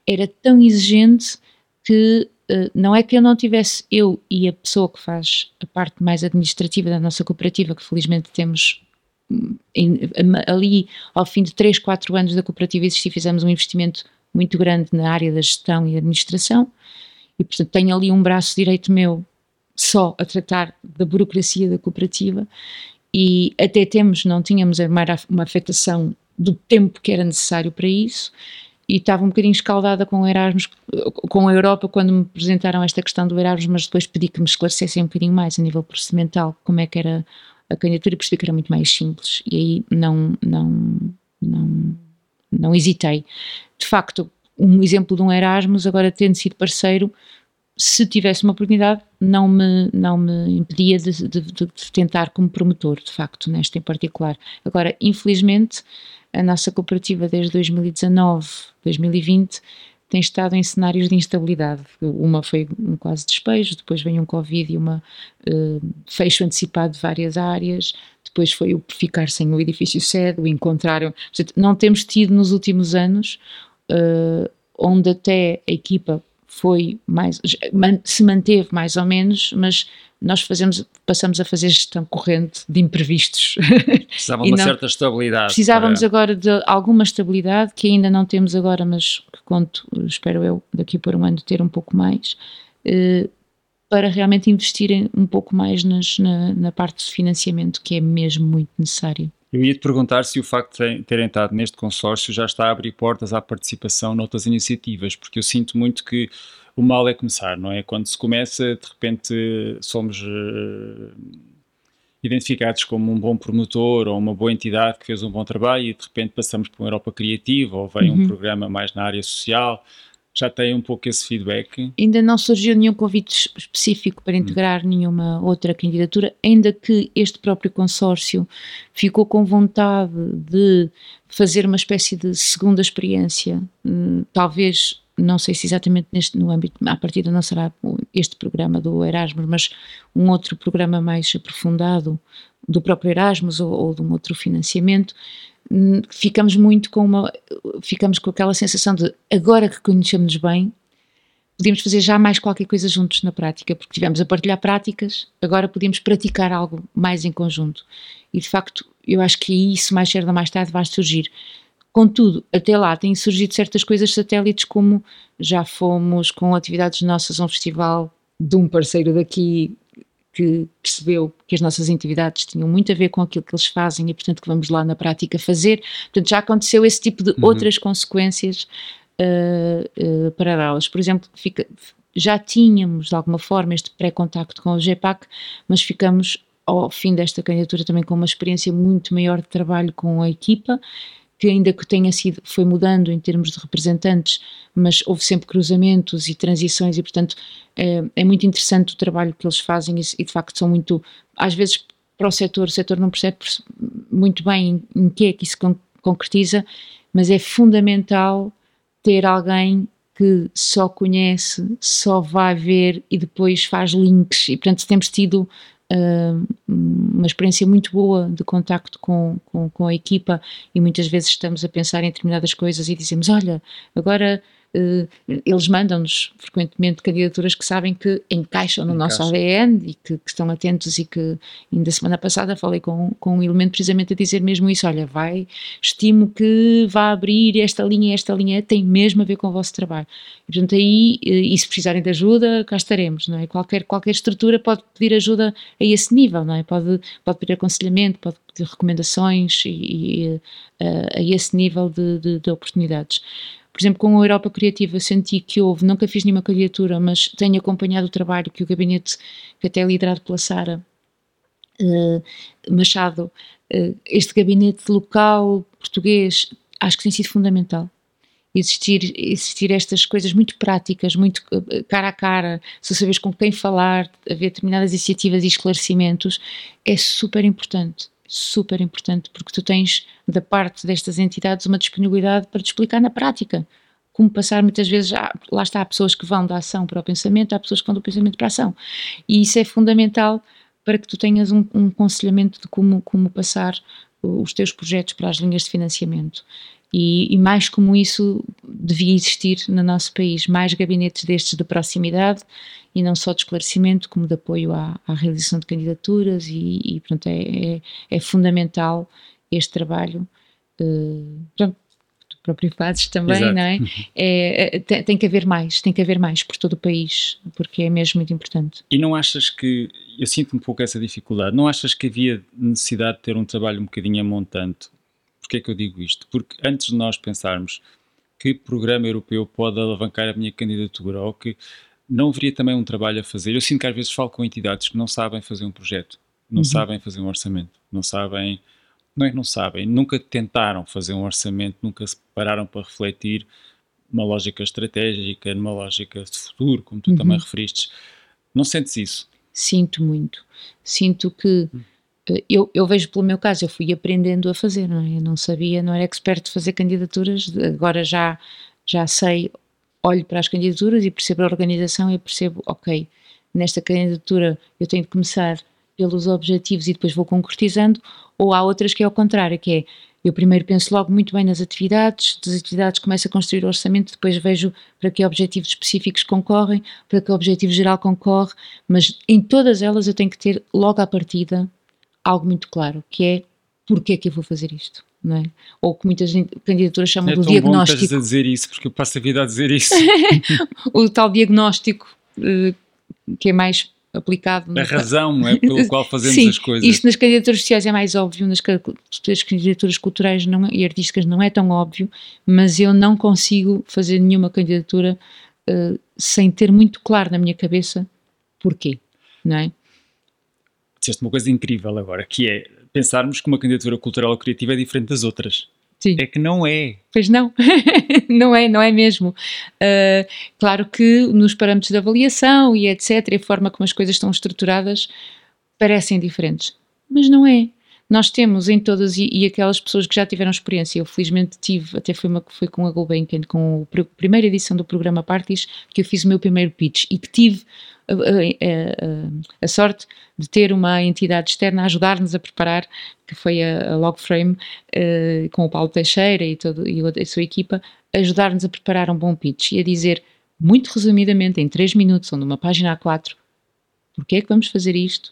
era tão exigente que uh, não é que eu não tivesse, eu e a pessoa que faz a parte mais administrativa da nossa cooperativa, que felizmente temos em, ali ao fim de 3, 4 anos da cooperativa existir, fizemos um investimento muito grande na área da gestão e administração. E portanto tenho ali um braço direito meu só a tratar da burocracia da cooperativa. E até temos, não tínhamos uma, afetação do tempo que era necessário para isso. E estava um bocadinho escaldada com Erasmus, com a Europa quando me apresentaram esta questão do Erasmus, mas depois pedi que me esclarecessem um bocadinho mais a nível procedimental como é que era a candidatura percebi que era muito mais simples e aí não, não, não, não hesitei. De facto, um exemplo de um Erasmus, agora tendo sido parceiro, se tivesse uma oportunidade, não me, não me impedia de, de, de, tentar como promotor, de facto, nesta em particular. Agora, infelizmente, a nossa cooperativa desde 2019, 2020, tem estado em cenários de instabilidade. Uma foi um quase despejo, depois veio um Covid e uma uh, fecho antecipado de várias áreas, depois foi o ficar sem o edifício sede, o encontrar. Não temos tido nos últimos anos, uh, onde até a equipa foi mais, se manteve mais ou menos, mas nós fazemos, passamos a fazer gestão corrente de imprevistos. Precisavam de uma não, certa estabilidade. Precisávamos para... agora de alguma estabilidade, que ainda não temos agora, mas que conto, espero eu, daqui por um ano ter um pouco mais, eh, para realmente investirem um pouco mais nas, na, na parte de financiamento, que é mesmo muito necessário. Eu ia te perguntar se o facto de terem estado neste consórcio já está a abrir portas à participação noutras iniciativas, porque eu sinto muito que o mal é começar, não é? Quando se começa, de repente somos uh, identificados como um bom promotor ou uma boa entidade que fez um bom trabalho e de repente passamos para uma Europa Criativa ou vem uhum. um programa mais na área social já tem um pouco esse feedback? Ainda não surgiu nenhum convite específico para integrar hum. nenhuma outra candidatura, ainda que este próprio consórcio ficou com vontade de fazer uma espécie de segunda experiência, hum, talvez não sei se exatamente neste, no âmbito, à partida não será este programa do Erasmus, mas um outro programa mais aprofundado do próprio Erasmus ou, ou de um outro financiamento, Hum, ficamos muito com uma ficamos com aquela sensação de agora que conhecemos bem podíamos fazer já mais qualquer coisa juntos na prática porque tivemos a partilhar práticas agora podíamos praticar algo mais em conjunto. E de facto eu acho que isso mais cedo ou mais tarde vai surgir. Contudo até lá têm surgido certas coisas satélites como já fomos com atividades nossas a um festival de um parceiro daqui que percebeu que as nossas atividades tinham muito a ver com aquilo que eles fazem e, portanto, que vamos lá na prática fazer. Portanto, já aconteceu esse tipo de uhum. outras consequências uh, uh, paralelas. Por exemplo, fica, já tínhamos, de alguma forma, este pré-contacto com o GEPAC, mas ficamos, ao fim desta candidatura, também com uma experiência muito maior de trabalho com a equipa que ainda que tenha sido, foi mudando em termos de representantes, mas houve sempre cruzamentos e transições e, portanto, é, é muito interessante o trabalho que eles fazem e, e, de facto são muito, às vezes para o setor, o setor não percebe muito bem em, em que é que isso con concretiza, mas é fundamental ter alguém que só conhece, só vai ver e depois faz links. E portanto temos tido uma experiência muito boa de contacto com, com, com, a equipa e muitas vezes estamos a pensar em determinadas coisas e dizemos, olha, agora eles mandam-nos frequentemente candidaturas que sabem que encaixam no Encaixa. nosso ADN e que, que, estão atentos e que ainda semana passada falei com, com um elemento precisamente a dizer mesmo isso, olha, vai, estimo que vá abrir esta linha esta linha tem mesmo a ver com o vosso trabalho. E, portanto aí, eh, e se precisarem de ajuda, cá estaremos, não é? Qualquer, qualquer estrutura pode pedir ajuda a esse nível, não é? Pode, pode pedir aconselhamento, pode pedir recomendações e, e a, eh, a esse nível de, de, de oportunidades. Por exemplo, com a Europa Criativa senti que houve, nunca fiz nenhuma candidatura, mas tenho acompanhado o trabalho que o gabinete, que até é liderado pela Sara uh, Machado, uh, este gabinete local português, acho que tem sido fundamental. Existir, existir estas coisas muito práticas, muito uh, cara a cara, se sabes com quem falar, haver determinadas iniciativas e esclarecimentos, é super importante super importante, porque tu tens da parte destas entidades uma disponibilidade para te explicar na prática como passar muitas vezes, lá está, há pessoas que vão da ação para o pensamento, há pessoas que vão do pensamento para a ação, e isso é fundamental para que tu tenhas um, um de como, como passar os teus projetos para as linhas de financiamento. E, e, mais como isso devia existir no nosso país, mais gabinetes destes de proximidade e não só de esclarecimento, como de apoio à, à realização de candidaturas e, e pronto, é, é, é, fundamental este trabalho. Uh, pronto, tu próprio fazes também, Exato. não é? é, é tem, tem, que haver mais, tem que haver mais por todo o país, porque é mesmo muito importante. E não achas que, eu sinto um pouco essa dificuldade, não achas que havia necessidade de ter um trabalho um bocadinho a montante Porquê é que eu digo isto? Porque antes de nós pensarmos que programa europeu pode alavancar a minha candidatura ou que não haveria também um trabalho a fazer, eu sinto que às vezes falo com entidades que não sabem fazer um projeto, não uhum. sabem fazer um orçamento, não sabem, não é que não sabem, nunca tentaram fazer um orçamento, nunca se pararam para refletir uma lógica estratégica, numa lógica de futuro, como tu uhum. também referiste. Não sentes isso? Sinto muito. Sinto que uhum eu, eu, vejo pelo meu caso, eu fui aprendendo a fazer, não é? Eu não sabia, não era expert de fazer candidaturas, agora já, já sei, olho para as candidaturas e percebo a organização e percebo, ok, nesta candidatura eu tenho de começar pelos objetivos e depois vou concretizando, ou há outras que é ao contrário, que é eu primeiro penso logo muito bem nas atividades, das atividades começo a construir o orçamento, depois vejo para que objetivos específicos concorrem, para que objetivo geral concorre, mas em todas elas eu tenho que ter logo à partida algo muito claro, que é porque é que eu vou fazer isto? Não é? Ou que muitas candidaturas chamam é do diagnóstico. Bom a dizer isso, porque eu passo a vida a dizer isso. o tal diagnóstico uh, que é mais aplicado. A razão, não é? Pelo qual fazemos Sim, as coisas. Isto nas candidaturas sociais é mais óbvio, nas, nas candidaturas culturais não, é, e artísticas não é tão óbvio, mas eu não consigo fazer nenhuma candidatura uh, sem ter muito claro na minha cabeça porquê, não é? Disseste uma coisa incrível agora, que é pensarmos que uma candidatura cultural ou criativa é diferente das outras. Sim. É que não é. Pois não, não é, não é mesmo. Uh, claro que nos parâmetros de avaliação e etc, a forma como as coisas estão estruturadas parecem diferentes, mas não é. Nós temos em todas, e, e aquelas pessoas que já tiveram experiência, eu felizmente tive, até foi uma que foi com a Gulbenkian, com a primeira edição do programa Parties, que eu fiz o meu primeiro pitch e que tive a, a, a, sorte de ter uma entidade externa a ajudar-nos a preparar, que foi a, a Logframe, uh, com o Paulo Teixeira e, todo, e a sua equipa, ajudar-nos a preparar um bom pitch e a dizer, muito resumidamente, em 3 minutos ou numa página A4, porque é que vamos fazer isto,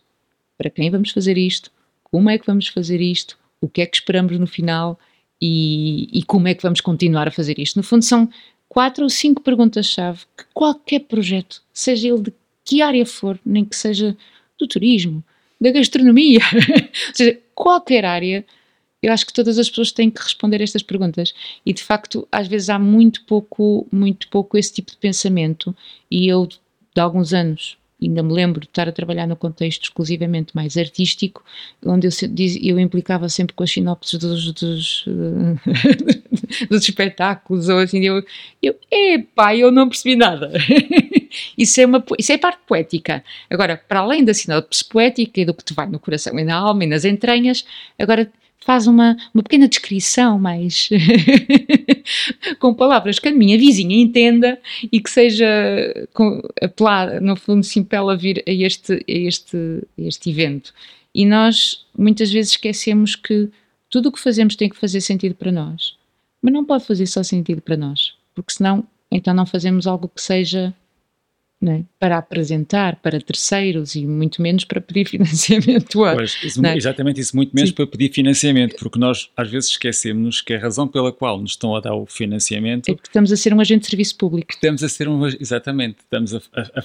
para quem vamos fazer isto, como é que vamos fazer isto, o que é que esperamos no final e, e como é que vamos continuar a fazer isto. No fundo, são quatro ou cinco perguntas-chave que qualquer projeto, seja ele de que área for, nem que seja do turismo, da gastronomia, ou seja, qualquer área, eu acho que todas as pessoas têm que responder estas perguntas e de facto às vezes há muito pouco, muito pouco esse tipo de pensamento e eu de alguns anos ainda me lembro de estar a trabalhar no contexto exclusivamente mais artístico, onde eu, eu implicava sempre com as sinopses dos, dos, dos espetáculos, ou assim, eu, eu, epá, eu não percebi nada. isso, é uma, isso é parte poética. Agora, para além da sinopse poética e do que te vai no coração e na alma e nas entranhas, agora faz uma, uma pequena descrição mais com palavras que a minha vizinha entenda e que seja com, apelada, no fundo, sim, para ela vir a este, a este, a este evento. E nós muitas vezes esquecemos que tudo o que fazemos tem que fazer sentido para nós, mas não pode fazer só sentido para nós, porque senão então não fazemos algo que seja é? para apresentar para terceiros e muito menos para pedir financiamento. A, pois, isso, é? exatamente isso, muito menos Sim. para pedir financiamento, porque nós às vezes esquecemos que a razão pela qual nos estão a dar o financiamento é porque estamos a ser um agente de serviço público. Estamos a ser um, exatamente, estamos a, a,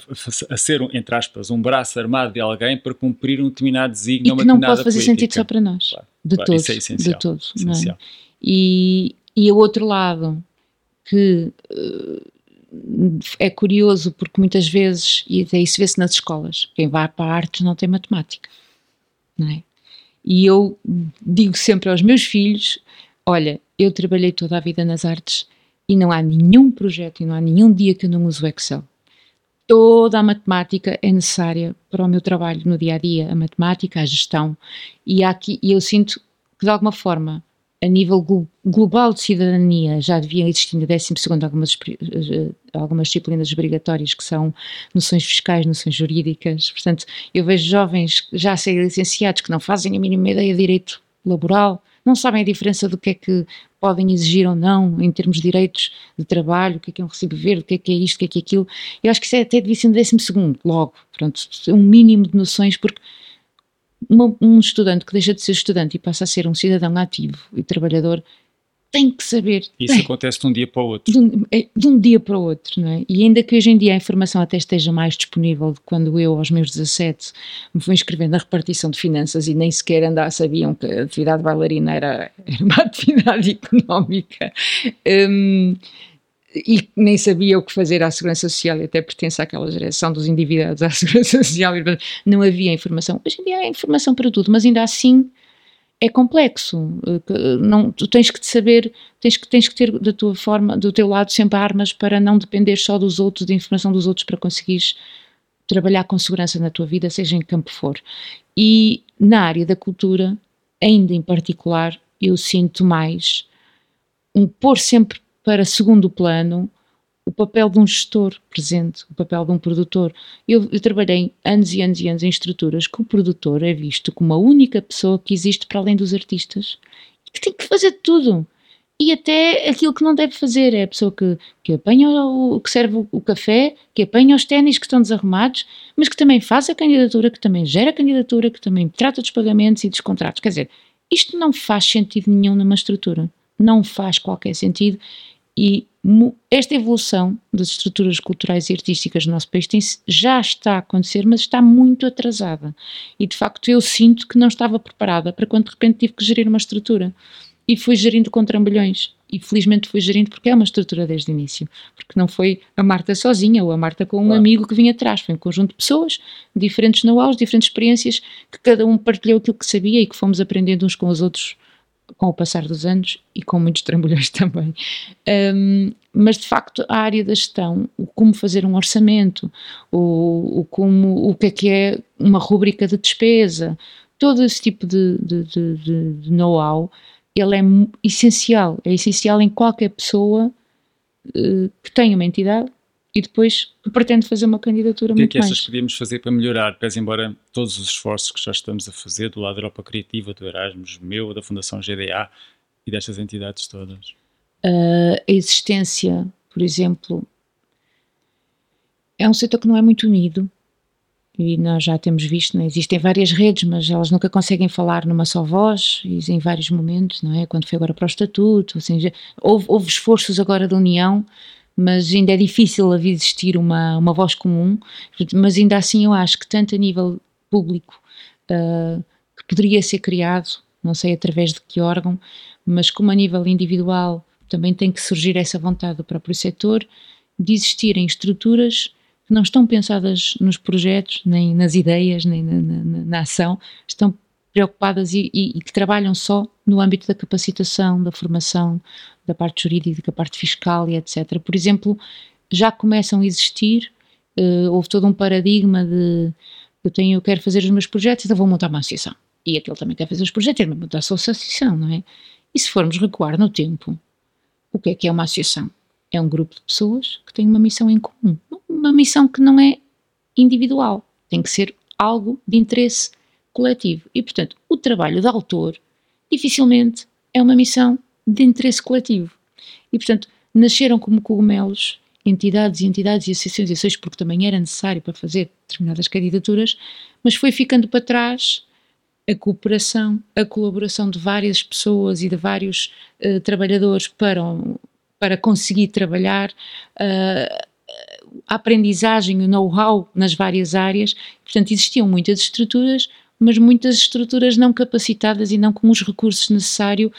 a, ser, entre aspas, um braço armado de alguém para cumprir um determinado desígnio, e que não pode fazer política. sentido só para nós, claro, de claro, todos, é de todos. É? Essencial. E, e o outro lado que uh, é curioso porque muitas vezes, e até isso vê-se nas escolas, quem vai para artes não tem matemática, não é? E eu digo sempre aos meus filhos: olha, eu trabalhei toda a vida nas artes e não há nenhum projeto e não há nenhum dia que eu não use o Excel. Toda a matemática é necessária para o meu trabalho no dia a dia, a matemática, a gestão, e, aqui, e eu sinto que de alguma forma a nível global de cidadania já deviam existir no 12 algumas, eh, algumas disciplinas obrigatórias que são noções fiscais, noções jurídicas. Portanto, eu vejo jovens já a serem licenciados que não fazem a mínima ideia de direito laboral, não sabem a diferença do que é que podem exigir ou não em termos de direitos de trabalho, o que é que é um recibo verde, o que é que é isto, o que é que é aquilo. Eu acho que isso é até devia ser no décimo segundo, logo, pronto, um mínimo de noções, porque uma, um estudante que deixa de ser estudante e passa a ser um cidadão ativo e trabalhador tem que saber. Isso acontece de um dia para o outro. De um, é, de um, dia para o outro, não é? E ainda que hoje em dia a informação até esteja mais disponível de quando eu, aos meus 17, me fui inscrever na repartição de finanças e nem sequer andar, sabiam que a atividade bailarina era, era uma atividade económica. Um, e nem sabia o que fazer à Segurança Social, e até pertence àquela geração dos endividados à Segurança Social, não havia informação. Hoje em dia há informação para tudo, mas ainda assim é complexo. Eh, não, tu tens que saber, tens que, tens que ter da tua forma, do teu lado sempre armas para não depender só dos outros, da informação dos outros para conseguires trabalhar com segurança na tua vida, seja em que campo for. E na área da cultura, ainda em particular, eu sinto mais um pôr sempre para segundo plano o papel de um gestor presente, o papel de um produtor. Eu, eu, trabalhei anos e anos e anos em estruturas que o produtor é visto como a única pessoa que existe para além dos artistas que tem que fazer tudo. E até aquilo que não deve fazer é a pessoa que, que apanha o que serve o café, que apanha os ténis que estão desarrumados, mas que também faz a candidatura, que também gera a candidatura, que também trata dos pagamentos e dos contratos. Quer dizer, isto não faz sentido nenhum numa estrutura. Não faz qualquer sentido e esta evolução das estruturas culturais e artísticas no nosso país tem, já está a acontecer, mas está muito atrasada. E de facto eu sinto que não estava preparada para quando de repente tive que gerir uma estrutura. E fui gerindo com trambolhões. E felizmente fui gerindo porque é uma estrutura desde o início. Porque não foi a Marta sozinha ou a Marta com um claro. amigo que vinha atrás. Foi um conjunto de pessoas, diferentes know-hows, diferentes experiências, que cada um partilhou aquilo que sabia e que fomos aprendendo uns com os outros com o passar dos anos e com muitos trambolhões também. Um, mas de facto a área da gestão, o como fazer um orçamento, o, o, como, o que é que é uma rúbrica de despesa, todo esse tipo de, de, de, de know-how, ele é essencial, é essencial em qualquer pessoa uh, que tenha uma entidade e depois pretende fazer uma candidatura muito mais. O que é que achas que podíamos fazer para melhorar, pese embora todos os esforços que já estamos a fazer do lado da Europa Criativa, do Erasmus, meu, da Fundação GDA e destas entidades todas? Uh, a existência, por exemplo, é um setor que não é muito unido e nós já temos visto, né? existem várias redes, mas elas nunca conseguem falar numa só voz, e em vários momentos, não é? Quando foi agora para o Estatuto, assim, já, houve, houve esforços agora da União mas ainda é difícil existir uma, uma voz comum, mas ainda assim eu acho que tanto a nível público uh, que poderia ser criado, não sei através de que órgão, mas como a nível individual também tem que surgir essa vontade do próprio setor de existirem estruturas que não estão pensadas nos projetos, nem nas ideias, nem na, na, na ação, estão preocupadas e, e, e, que trabalham só no âmbito da capacitação, da formação, da parte jurídica, da parte fiscal e etc. Por exemplo, já começam a existir, uh, houve todo um paradigma de eu tenho, eu quero fazer os meus projetos, então vou montar uma associação. E aquele também quer fazer os projetos, ele vai montar a sua associação, não é? E se formos recuar no tempo, o que é que é uma associação? É um grupo de pessoas que têm uma missão em comum. Uma missão que não é individual, tem que ser algo de interesse coletivo. E, portanto, o trabalho de autor dificilmente é uma missão de interesse coletivo. E, portanto, nasceram como cogumelos entidades e entidades e associações e porque também era necessário para fazer determinadas candidaturas, mas foi ficando para trás a cooperação, a colaboração de várias pessoas e de vários uh, trabalhadores para, para conseguir trabalhar, uh, a aprendizagem, o know-how nas várias áreas. Portanto, existiam muitas estruturas, mas muitas estruturas não capacitadas e não com os recursos necessários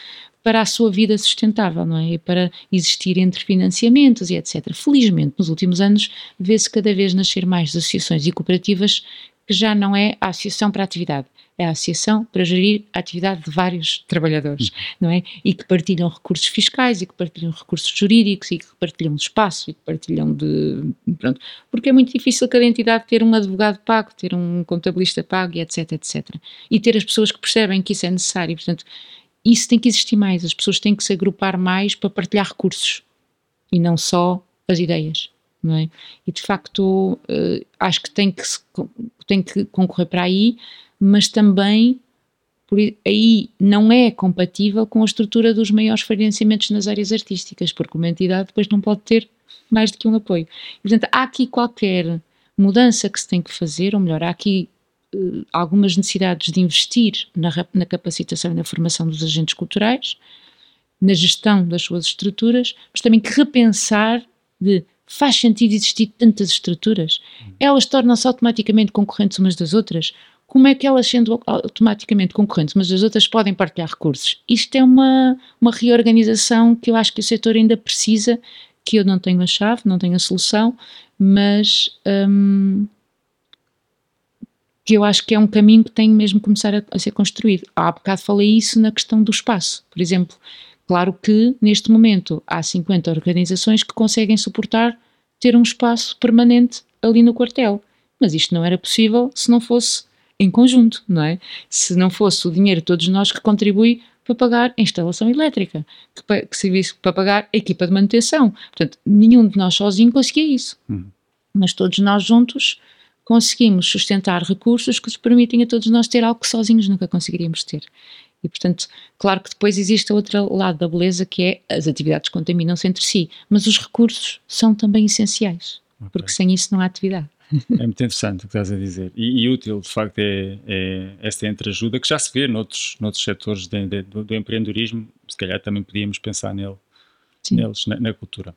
para a sua vida sustentável, não é? E para existir entre financiamentos e etc. Felizmente, nos últimos anos, vê-se cada vez nascer mais associações e cooperativas que já não é a associação para a atividade, a associação para gerir a atividade de vários trabalhadores, não é? E que partilham recursos fiscais e que partilham recursos jurídicos e que partilham espaço e que partilham de. Pronto. Porque é muito difícil cada entidade ter um advogado pago, ter um contabilista pago e etc, etc. E ter as pessoas que percebem que isso é necessário. Portanto, isso tem que existir mais, as pessoas têm que se agrupar mais para partilhar recursos e não só as ideias, não é? E de facto uh, acho que tem que, tem que concorrer para aí, mas também por aí não é compatível com a estrutura dos maiores financiamentos nas áreas artísticas, porque uma entidade depois não pode ter mais do que um apoio. E, portanto, há aqui qualquer mudança que se tem que fazer, ou melhor, há aqui uh, algumas necessidades de investir na, na capacitação e na formação dos agentes culturais, na gestão das suas estruturas, mas também que repensar de faz sentido existir tantas estruturas? Elas tornam-se automaticamente concorrentes umas das outras? Como é que elas, sendo automaticamente concorrentes umas das outras, podem partilhar recursos? Isto é uma, uma reorganização que eu acho que o setor ainda precisa, que eu não tenho a chave, não tenho a solução, mas hum, que eu acho que é um caminho que tem mesmo que começar a, a ser construído. Há bocado falei isso na questão do espaço, por exemplo. Claro que neste momento há 50 organizações que conseguem suportar ter um espaço permanente ali no quartel, mas isto não era possível se não fosse em conjunto, não é? Se não fosse o dinheiro de todos nós que contribui para pagar a instalação elétrica, que, que serviço para pagar a equipa de manutenção. Portanto, nenhum de nós sozinho conseguia isso. Uhum. Mas todos nós juntos conseguimos sustentar recursos que nos permitem a todos nós ter algo que sozinhos nunca conseguiríamos ter. E, portanto, claro que depois existe o outro lado da beleza, que é as atividades contaminam-se entre si, mas os recursos são também essenciais, okay. porque sem isso não há atividade. É muito interessante o que estás a dizer. E, e útil, de facto, é, é esta entreajuda que já se vê noutros, noutros setores de, de, do, do, empreendedorismo. Se calhar também podíamos pensar nele, neles, na, na, cultura.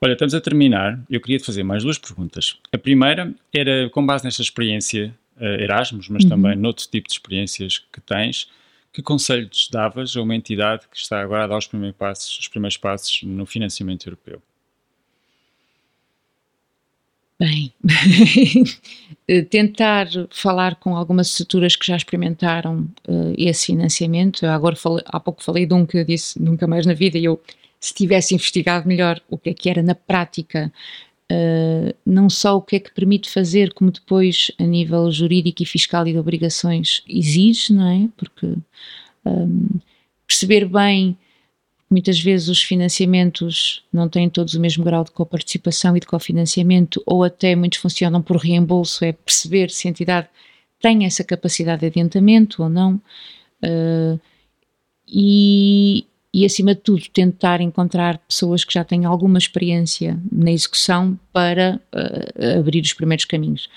Olha, estamos a terminar. Eu queria te fazer mais duas perguntas. A primeira era, com base nesta experiência uh, Erasmus, mas uhum. também noutro tipo de experiências que tens, que conselhos davas a uma entidade que está agora a dar os primeiros passos, os primeiros passos no financiamento europeu? Bem, tentar falar com algumas estruturas que já experimentaram uh, esse financiamento. Eu agora falei, há pouco falei de um que eu disse nunca mais na vida e eu, se tivesse investigado melhor o que é que era na prática, uh, não só o que é que permite fazer, como depois a nível jurídico e fiscal e de obrigações exige, não é? Porque um, ehm, perceber bem Muitas vezes os financiamentos não têm todos o mesmo grau de coparticipação e de cofinanciamento, ou até muitos funcionam por reembolso, é perceber se a entidade tem essa capacidade de adiantamento ou não. Uh, e, e, acima de tudo, tentar encontrar pessoas que já têm alguma experiência na execução para uh, abrir os primeiros caminhos.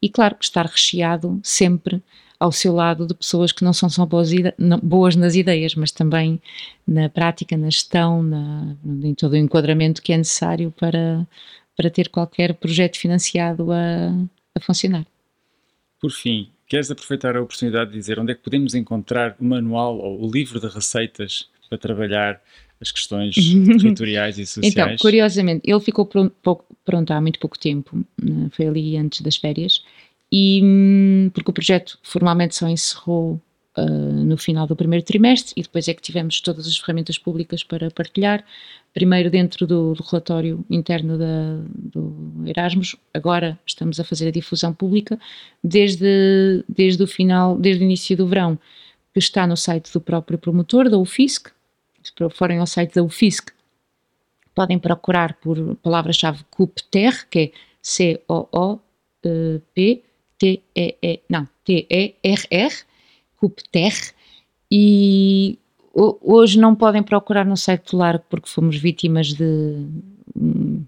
E claro, estar recheado sempre ao seu lado de pessoas que não são só boas, boas nas ideias, mas também na prática, na gestão, na, em todo o enquadramento que é necessário para, para ter qualquer projeto financiado a, a funcionar. Por fim, queres aproveitar a oportunidade de dizer onde é que podemos encontrar o manual ou o livro de receitas para trabalhar as questões territoriais e sociais? Então, curiosamente, ele ficou pronto, pronto há muito pouco tempo, né, foi ali antes das férias, e hum, porque o projeto formalmente só encerrou uh, no final do primeiro trimestre e depois é que tivemos todas as ferramentas públicas para partilhar. Primeiro dentro do, do relatório interno da, do Erasmus, agora estamos a fazer a difusão pública desde, desde o final, desde o início do verão, que está no site do próprio promotor, da UFISC. Se forem ao site da UFISC, podem procurar por palavra-chave CUPTER, que é C-O-O-P T-E-E, não, T-E-R-R, Cupter, e hoje não podem procurar no site do Largo porque fomos vítimas de um,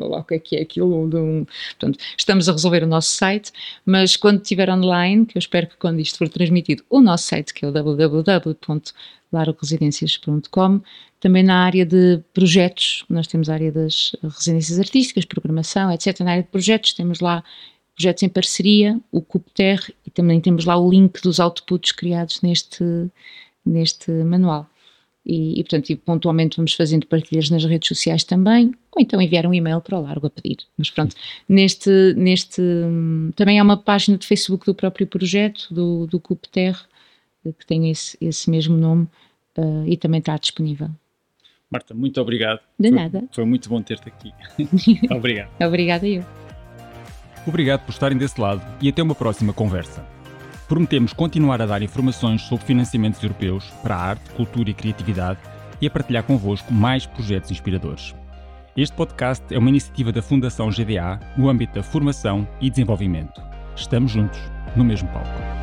ou o que é que é aquilo. De um, portanto, estamos a resolver o nosso site, mas quando estiver online, que eu espero que quando isto for transmitido, o nosso site, que é o www.largoresidências.com, também na área de projetos, nós temos a área das residências artísticas, programação, etc. Na área de projetos temos lá projetos em parceria, o CUPTER, e também temos lá o link dos outputs criados neste, neste manual. E, e, portanto, e pontualmente vamos fazendo partilhas nas redes sociais também, ou então enviar um e-mail para o Largo a pedir. Mas pronto, neste, neste também há uma página de Facebook do próprio projeto, do, do CUPTER, que tem esse, esse mesmo nome uh, e também está disponível. Marta, muito obrigado. De foi, nada. Foi muito bom ter-te aqui. obrigado. Obrigada eu. Obrigado por estarem desse lado e até uma próxima conversa. Prometemos continuar a dar informações sobre financiamentos europeus para a arte, cultura e criatividade e a partilhar convosco mais projetos inspiradores. Este podcast é uma iniciativa da Fundação GDA no âmbito da formação e desenvolvimento. Estamos juntos, no mesmo palco.